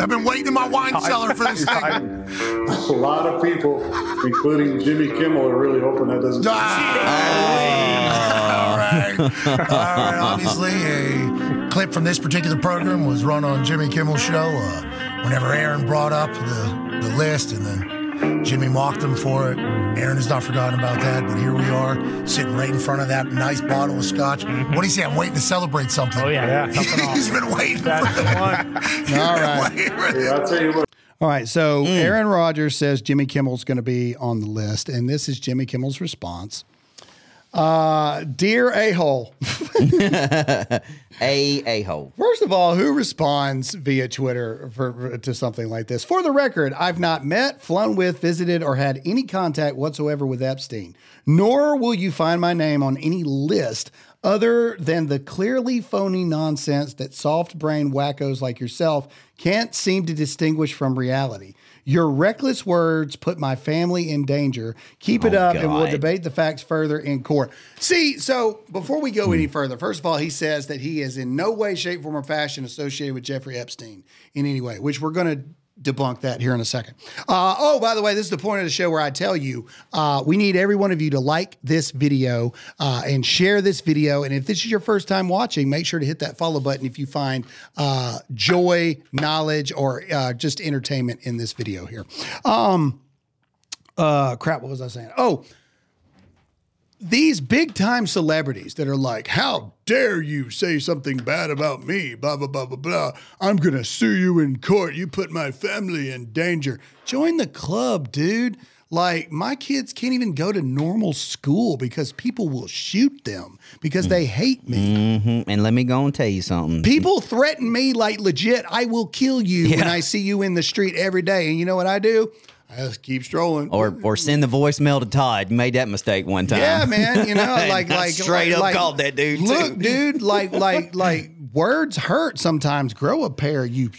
I've been waiting in my wine cellar for this thing. A lot of people, including Jimmy Kimmel, are really hoping that doesn't. All right. All right. Obviously, a clip from this particular program was run on Jimmy Kimmel's show uh, whenever Aaron brought up the, the list and then Jimmy mocked him for it. Aaron has not forgotten about that, but here we are sitting right in front of that nice bottle of scotch. Mm-hmm. What do you say? I'm waiting to celebrate something. Oh, yeah. something He's been waiting for that one. All right. Hey, I'll tell you what. All right. So mm. Aaron Rodgers says Jimmy Kimmel's going to be on the list, and this is Jimmy Kimmel's response. Uh, dear a hole. a a hole. First of all, who responds via Twitter for, to something like this? For the record, I've not met, flown with, visited, or had any contact whatsoever with Epstein. Nor will you find my name on any list other than the clearly phony nonsense that soft brain wackos like yourself can't seem to distinguish from reality. Your reckless words put my family in danger. Keep it Oh, up, and we'll debate the facts further in court. See, so before we go any hmm. further, first of all, he says that he is in no way, shape, form, or fashion associated with Jeffrey Epstein in any way, which we're going to debunk that here in a second. Uh, oh, by the way, this is the point of the show where I tell you uh, we need every one of you to like this video uh, and share this video. And if this is your first time watching, make sure to hit that follow button if you find uh, joy, knowledge, or uh, just entertainment in this video here. Um, uh, crap, what was I saying? Oh, these big time celebrities that are like, how dare you say something bad about me? Blah, blah, blah, blah, blah. I'm going to sue you in court. You put my family in danger. Join the club, dude. Like, my kids can't even go to normal school because people will shoot them because they hate me. hmm And let me go and tell you something. People threaten me like legit, I will kill you when I see you in the street every day. And you know what I do? I just keep strolling. or or send the voicemail to Todd. You made that mistake one time. Yeah, man. You know, like like straight like, up like, called that dude. Look, too. dude, like like like words hurt sometimes. Grow a pair, you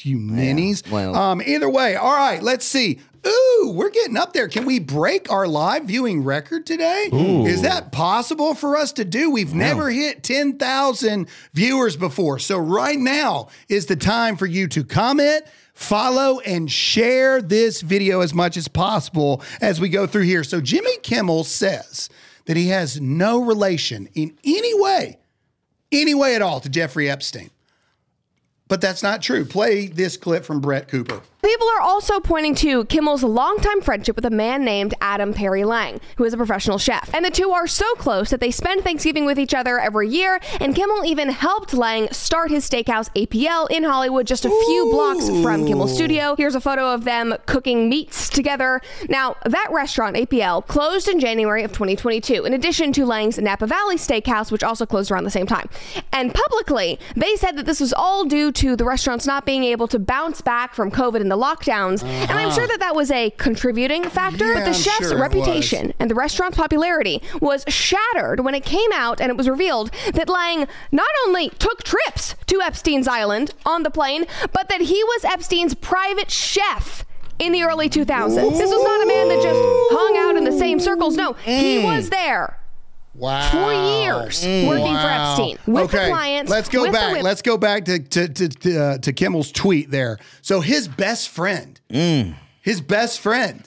you ninnies. well- um, either way. All right, let's see. Ooh, we're getting up there. Can we break our live viewing record today? Ooh. Is that possible for us to do? We've never hit 10,000 viewers before. So, right now is the time for you to comment, follow, and share this video as much as possible as we go through here. So, Jimmy Kimmel says that he has no relation in any way any way at all to Jeffrey Epstein. But that's not true. Play this clip from Brett Cooper. People are also pointing to Kimmel's longtime friendship with a man named Adam Perry Lang, who is a professional chef. And the two are so close that they spend Thanksgiving with each other every year, and Kimmel even helped Lang start his steakhouse APL in Hollywood just a few blocks from Kimmel's studio. Here's a photo of them cooking meats together. Now, that restaurant, APL, closed in January of 2022, in addition to Lang's Napa Valley Steakhouse, which also closed around the same time. And publicly, they said that this was all due to the restaurants not being able to bounce back from COVID and the lockdowns. And I'm sure that that was a contributing factor. Yeah, but the I'm chef's sure reputation and the restaurant's popularity was shattered when it came out and it was revealed that Lang not only took trips to Epstein's Island on the plane, but that he was Epstein's private chef. In the early 2000s. This was not a man that just hung out in the same circles. No, he Mm. was there Wow. for years working for Epstein with okay. the clients. Let's go with back. whip- Let's go back to to to to, uh, to Kimmel's tweet there. So his best friend, his best friend,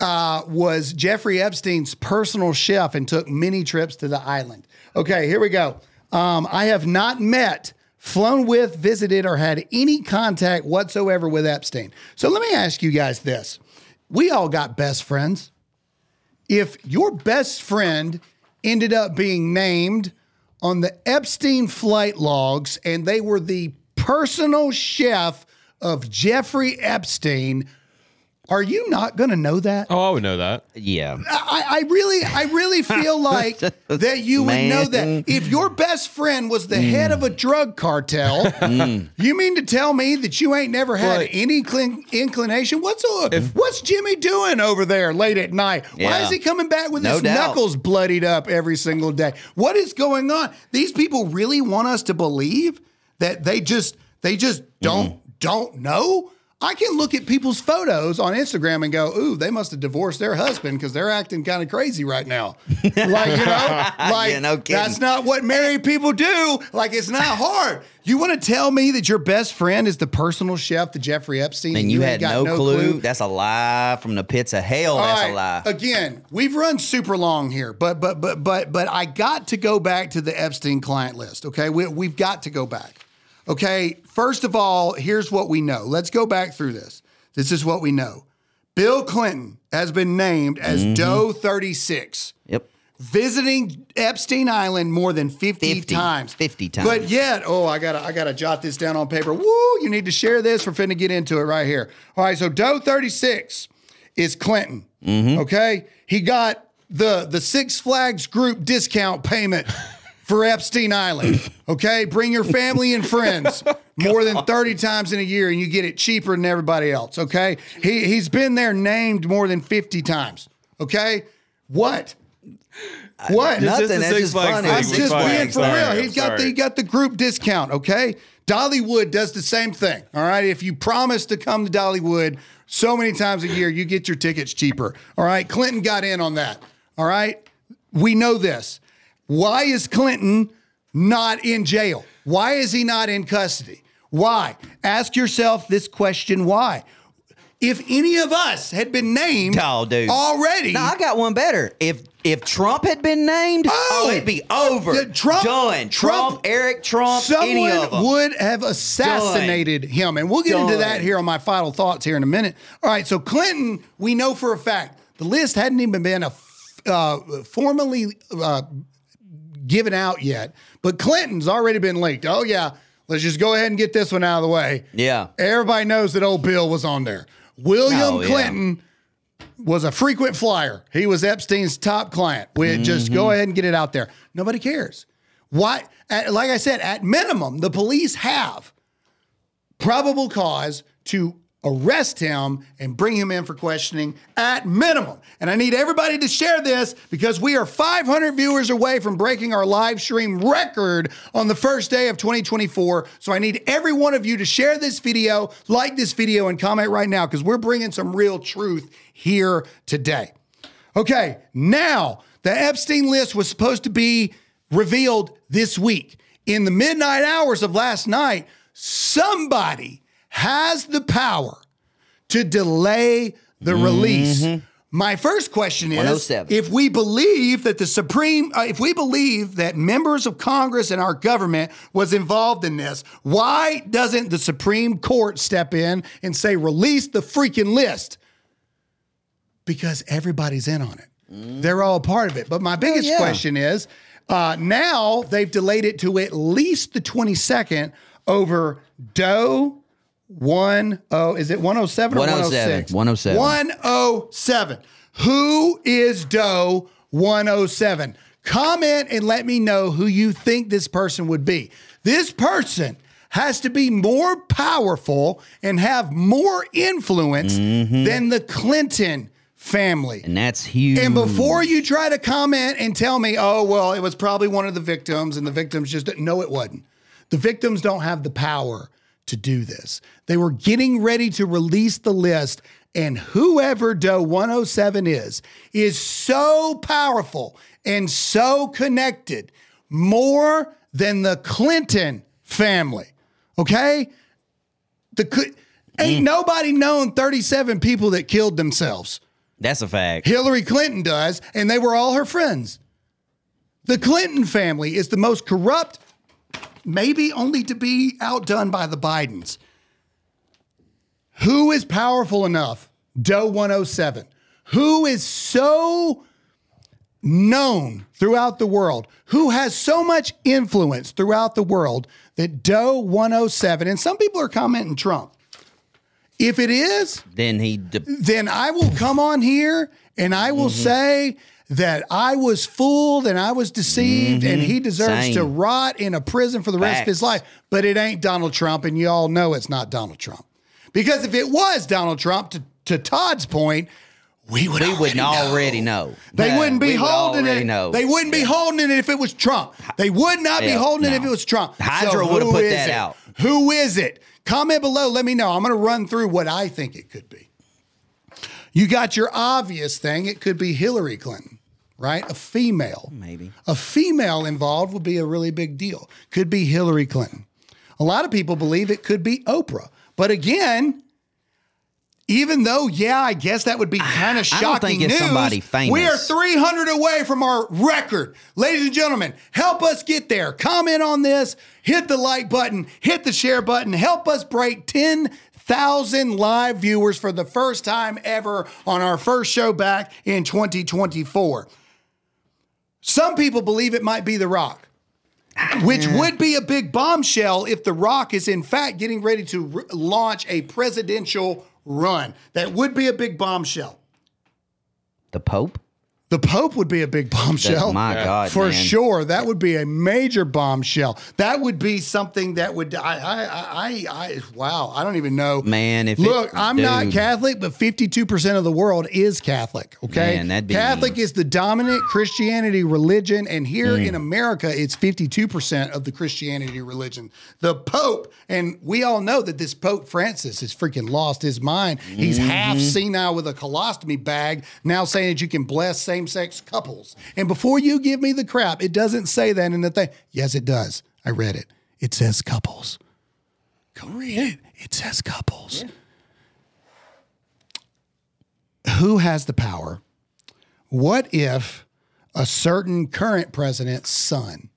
uh, was Jeffrey Epstein's personal chef and took many trips to the island. Okay, here we go. Um, I have not met, flown with, visited, or had any contact whatsoever with Epstein. So let me ask you guys this: We all got best friends if your best friend ended up being named on the Epstein flight logs and they were the personal chef of Jeffrey Epstein, are you not going to know that? Oh, I would know that. Yeah. I, I really, I really feel like that you would know that if your best friend was the head of a drug cartel. you mean to tell me that you ain't never had But- any clin- inclination? What's uh, what's Jimmy doing over there late at night? Why Yeah. is he coming back with No his doubt. knuckles bloodied up every single day? What is going on? These people really want us to believe that they just they just don't don't know. I can look at people's photos on Instagram and go, "Ooh, they must have divorced their husband because they're acting kind of crazy right now." like you know, like Yeah, no that's not what married people do. Like it's not hard. You want to tell me that your best friend is the personal chef to Jeffrey Epstein, And you, ain't had got no, clue. That's a lie from the pits of hell. all That's right, a lie. Again, we've run super long here, but but but but but I got to go back to the Epstein client list. Okay, we, we've got to go back. Okay, first of all, here's what we know. Let's go back through this. This is what we know. Bill Clinton has been named as Mhm. Doe 36. Yep. Visiting Epstein Island more than 50, 50 times. 50 times. But yet, oh, I gotta I gotta jot this down on paper. Woo, you need to share this. We're finna get into it right here. All right, so Doe 36 is Clinton. Mm-hmm. Okay. He got the the Six Flags group discount payment for Epstein Island. Okay. Bring your family and friends oh, more than 30 times in a year and you get it cheaper than everybody else. Okay. He he's been there named more than 50 times. Okay. What? What? Nothing. It's just That's just funny. thing. I'm Six just Flags. being for Sorry, real. He's got the he got the group discount. Okay. Dollywood does the same thing. All right. If you promise to come to Dollywood so many times a year, you get your tickets cheaper. All right. Clinton got in on that. All right. We know this. Why is Clinton not in jail? Why is he not in custody? Why? Ask yourself this question why? If any of us had been named Oh, dude. already. No, I got one better. If if Trump had been named, oh, it'd be over. the Trump- Done. Trump, Trump- Eric Trump, any Someone of them. would have assassinated him. And we'll get into that here on my final thoughts here in a minute. All right, so Clinton, we know for a fact the list hadn't even been a, uh, formally uh, given out yet, but Clinton's already been leaked. Oh, yeah, let's just go ahead and get this one out of the way. Yeah. Everybody knows that old Bill was on there. William Oh, yeah. Clinton was a frequent flyer. He was Epstein's top client. We just Mm-hmm. go ahead and get it out there. Nobody cares. Why? at- Like I said, at minimum, the police have probable cause to arrest him and bring him in for questioning at minimum. And I need everybody to share this because we are 500 viewers away from breaking our live stream record on the first day of 2024. So I need every one of you to share this video, like this video, and comment right now because we're bringing some real truth here today. Okay, now the Epstein list was supposed to be revealed this week. In the midnight hours of last night, somebody has the power to delay the release. My first question is if we believe that the Supreme, uh, if we believe that members of Congress and our government was involved in this, why doesn't the Supreme Court step in and say, release the freaking list? Because everybody's in on it. They're all part of it. But my biggest yeah. question is uh, now they've delayed it to at least the 22nd over Doe 10, is it 107 or 107. 106? 107. 107. Who is Doe 107? Comment and let me know who you think this person would be. This person has to be more powerful and have more influence mm-hmm. than the Clinton family. And that's huge. And before you try to comment and tell me, oh, well, it was probably one of the victims and the victims just didn't, no, it wasn't. The victims don't have the power to do this. They were getting ready to release the list, and whoever Doe 107 is, is so powerful and so connected more than the Clinton family. Okay? The ain't mm. nobody known 37 people that killed themselves. That's a fact. Hillary Clinton does, and they were all her friends. The Clinton family is the most corrupt, maybe only to be outdone by the Bidens. Who is powerful enough? Doe 107. Who is so known throughout the world? Who has so much influence throughout the world that Doe 107, and some people are commenting Trump. If it is, Then he. De- then I will come on here and I will mm-hmm. say that I was fooled and I was deceived and he mm-hmm. deserves Same. to rot in a prison for the rest of his life. But it ain't Donald Trump, and you all know it's not Donald Trump. Because if it was Donald Trump, to, to Todd's point, we would we already wouldn't know. already know. They No, wouldn't be would holding already it. Know. They wouldn't be holding it if it was Trump. They would not be Yeah, holding it if it was Trump. Hydra So would've put that it? out. Who is it? Comment below. Let me know. I'm going to run through what I think it could be. You got your obvious thing. It could be Hillary Clinton, right? A female. Maybe. A female involved would be a really big deal. Could be Hillary Clinton. A lot of people believe it could be Oprah. But again, even though, yeah, I guess that would be kind of I shocking don't think it's news, somebody famous. We are 300 away from our record. Ladies and gentlemen, help us get there. Comment on this, hit the like button, hit the share button, help us break 10,000 live viewers for the first time ever on our first show back in 2024. Some people believe it might be The Rock which would be a big bombshell if The Rock is in fact getting ready to r- launch a presidential run. That would be a big bombshell. The Pope? The Pope would be a big bombshell. my Yeah. God, for man. sure. That would be a major bombshell. That would be something that would. I, I, I, I wow. I don't even know. Man, if it- look, I'm not. Catholic, but 52 percent of the world is Catholic. Okay, Man, that'd be- Catholic is the dominant Christianity religion, and here Mm. in America, it's 52 percent of the Christianity religion. The Pope, and we all know that this Pope Francis has freaking lost his mind. He's half Mhm. senile with a colostomy bag, now saying that you can bless same sex couples. And before you give me the crap, it doesn't say that in the thing. Yes, it does. I read it. It says couples. Go read it. It says couples. Who has the power? What if a certain current president's son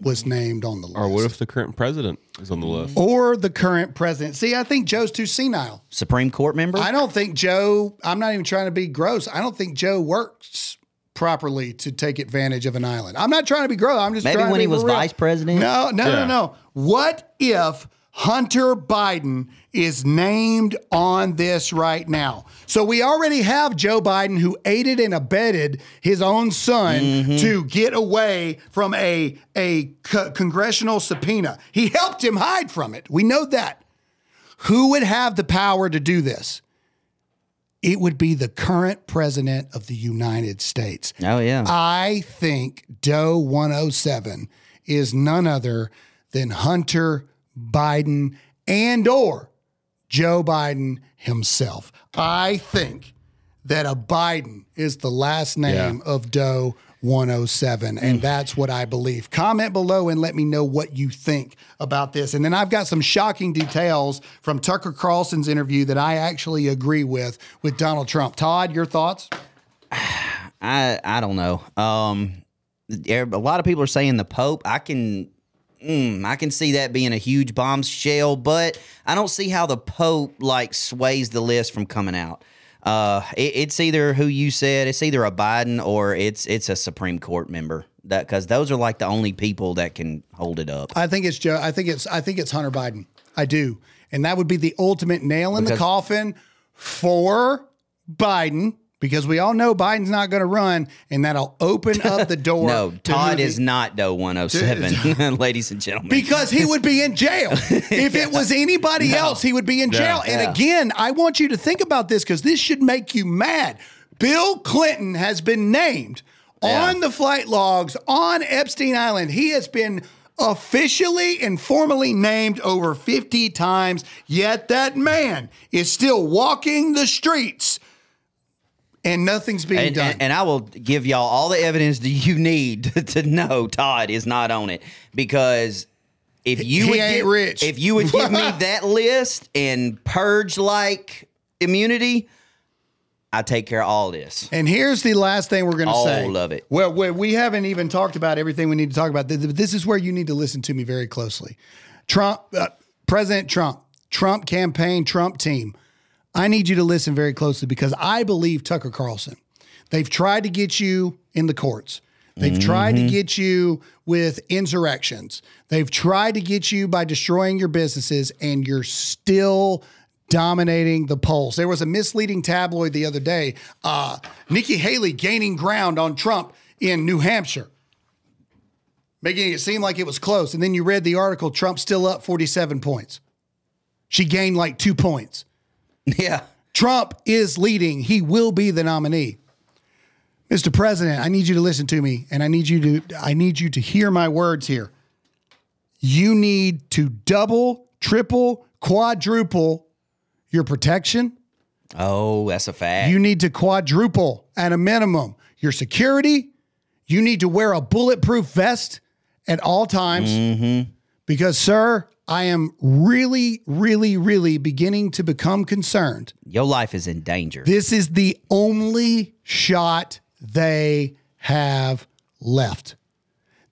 was named on the list? Or what if the current president is on the list? Mm-hmm. Or the current president. See, I think Joe's too senile. Supreme Court member? I don't think Joe, I'm not even trying to be gross. I don't think Joe works properly to take advantage of an island. I'm not trying to be gross. I'm just Maybe trying to when he was real. vice president? No, no, Yeah. no, no. What if Hunter Biden is named on this right now? So we already have Joe Biden who aided and abetted his own son Mm-hmm. to get away from a a co- congressional subpoena. He helped him hide from it. We know that. Who would have the power to do this? It would be the current president of the United States. Oh, yeah. I think Doe 107 is none other than Hunter Biden and or Joe Biden himself. I think that a Biden is the last name of Doe 107. And that's what I believe. Comment below and let me know what you think about this. And then I've got some shocking details from Tucker Carlson's interview that I actually agree with with Donald Trump. Todd, your thoughts? I I don't know. Um, a lot of people are saying the Pope. I can. Mm, I can see that being a huge bombshell, but I don't see how the Pope like sways the list from coming out. Uh, it, it's either who you said it's either a Biden or it's it's a Supreme Court member that because those are like the only people that can hold it up. I think it's Joe. I think it's I think it's Hunter Biden. I do, and that would be the ultimate nail in the coffin for Biden because we all know Biden's not going to run, and that'll open up the door. no, Todd the- is not Doe 107, ladies and gentlemen. because he would be in jail. If it was anybody No. else, he would be in Yeah. jail. And Yeah. again, I want you to think about this because this should make you mad. Bill Clinton has been named on the flight logs on Epstein Island. He has been officially and formally named over 50 times, yet that man is still walking the streets and nothing's being and, done. and, and I will give y'all all the evidence that you need to know Todd is not on it because if you He would ain't give, rich. if you would give me that list and purge like immunity, I take care of all this. And here's the last thing we're going to say. All of it. Well, we, we haven't even talked about everything we need to talk about. Th- th- This is where you need to listen to me very closely. Trump, uh, President Trump, Trump campaign, Trump team. I need you to listen very closely because I believe Tucker Carlson. They've tried to get you in the courts. They've tried to get you with insurrections. They've tried to get you by destroying your businesses, and you're still dominating the polls. There was a misleading tabloid the other day. Uh, Nikki Haley gaining ground on Trump in New Hampshire, making it seem like it was close. And then you read the article Trump's still up 47 points. She gained like two points. Yeah. Trump is leading. He will be the nominee. Mr. President, I need you to listen to me and I need you to I need you to hear my words here. You need to double, triple, quadruple your protection. Oh, that's a fact. You need to quadruple at a minimum your security. You need to wear a bulletproof vest at all times. Mm-hmm. Because, sir, I am really, really, really beginning to become concerned. Your life is in danger. This is the only shot they have left.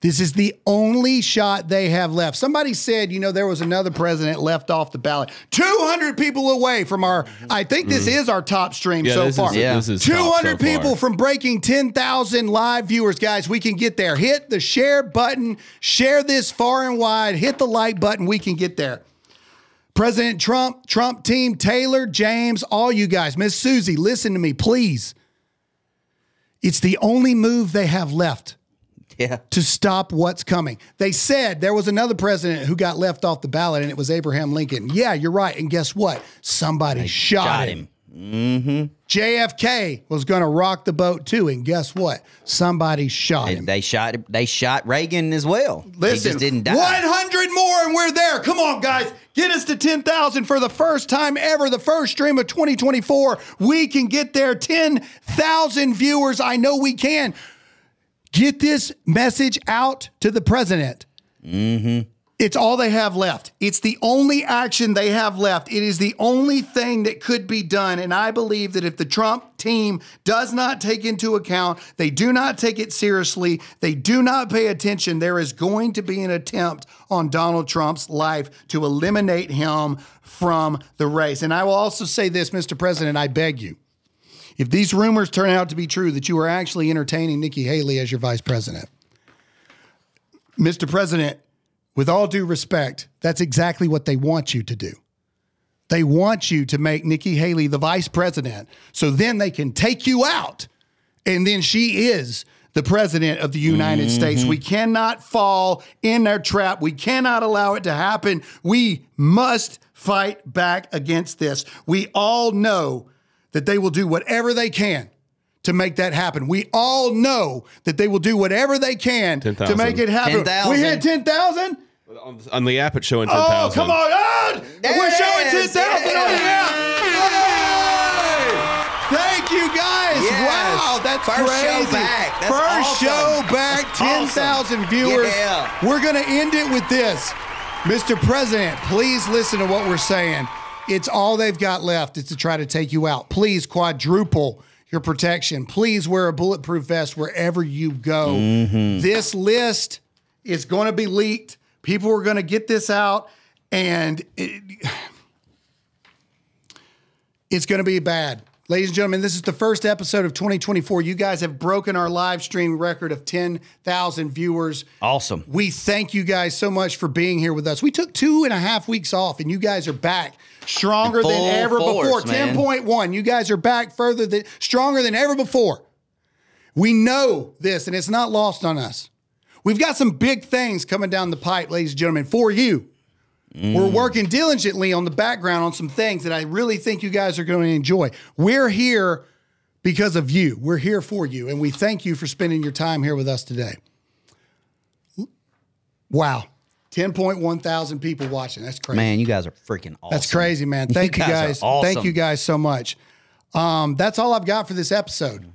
This is the only shot they have left. Somebody said, you know, there was another president left off the ballot. 200 people away from our, I think this mm-hmm. is our top stream. Yeah, so this is- far. yeah. this is top so 200 people far. from breaking 10,000 live viewers, guys. We can get there. Hit the share button, share this far and wide, hit the like button. We can get there. President Trump, Trump team, Taylor, James, all you guys, Miss Susie, listen to me, please. It's the only move they have left Yeah. to stop what's coming. They said there was another president who got left off the ballot, and it was Abraham Lincoln. Yeah, you're right. And guess what? Somebody shot, Got him. him. Mm-hmm. JFK was going to rock the boat too, and guess what? Somebody shot They, him. they shot they shot Reagan as well. he Listen, just didn't die. 100 more and we're there. Come on, guys. Get us to 10,000 for the first time ever, the first stream of 2024. We can get there. 10,000 viewers. I know we can. Get this message out to the president. Mm-hmm. It's all they have left. It's the only action they have left. It is the only thing that could be done. And I believe that if the Trump team does not take into account, they do not take it seriously, they do not pay attention, there is going to be an attempt on Donald Trump's life to eliminate him from the race. And I will also say this, Mr. President, I beg you. If these rumors turn out to be true that you are actually entertaining Nikki Haley as your vice president, Mr. President, with all due respect, that's exactly what they want you to do. They want you to make Nikki Haley the vice president so then they can take you out. And then she is the president of the United mm-hmm. States. We cannot fall in their trap. We cannot allow it to happen. We must fight back against this. We all know that they will do whatever they can to make that happen. We all know that they will do whatever they can to make it happen. 10,000. We hit 10,000? On the app, it's showing ten Oh, thousand. come on. Ah, We're showing 10,000 on the app. Yay! Thank you guys. Wow, that's First crazy. show back. That's First awesome. show back, That's 10,000 awesome. viewers. Yeah. We're going to end it with this. Mr. President, please listen to what we're saying. It's all they've got left is to try to take you out. Please quadruple your protection. Please wear a bulletproof vest wherever you go. Mm-hmm. This list is going to be leaked. People are going to get this out, and it, it's going to be bad. Ladies and gentlemen, this is the first episode of 2024. You guys have broken our live stream record of 10,000 viewers. Awesome. We thank you guys so much for being here with us. We took two and a half weeks off, and you guys are back stronger than ever force, before. man. 10.1. You guys are back further than stronger than ever before. We know this, and it's not lost on us. We've got some big things coming down the pipe, ladies and gentlemen, for you. We're working diligently on the background on some things that I really think you guys are going to enjoy. We're here because of you. We're here for you, and we thank you for spending your time here with us today. Wow. 10.1 thousand people watching. That's crazy. Man, you guys are freaking awesome. That's crazy, man. Thank you, guys are guys. awesome. Thank you guys so much. Um, that's all I've got for this episode.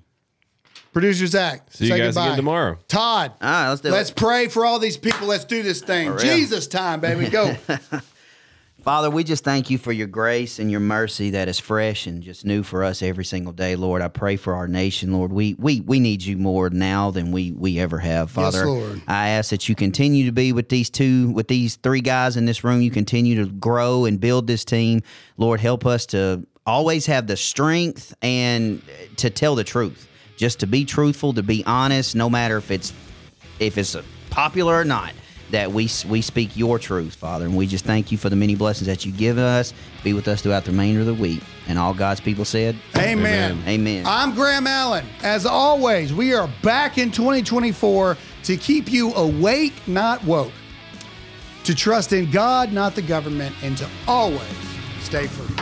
Producer Zach, See you say guys goodbye. again tomorrow. Todd, All right, let's do let's it. pray for all these people. Let's do this thing. Jesus time, baby. Go. Father, we just thank you for your grace and your mercy that is fresh and just new for us every single day, Lord. I pray for our nation, Lord. We we we need you more now than we we ever have, Father. Lord. I ask that you continue to be with these two, with these three guys in this room. You continue to grow and build this team, Lord. Help us to always have the strength and to tell the truth, just to be truthful, to be honest, no matter if it's if it's popular or not, that we we speak your truth, Father. And we just thank you for the many blessings that you give us. Be with us throughout the remainder of the week. And all God's people said, Amen. Amen. I'm Graham Allen. As always, we are back in 2024 to keep you awake, not woke, to trust in God, not the government, and to always stay free.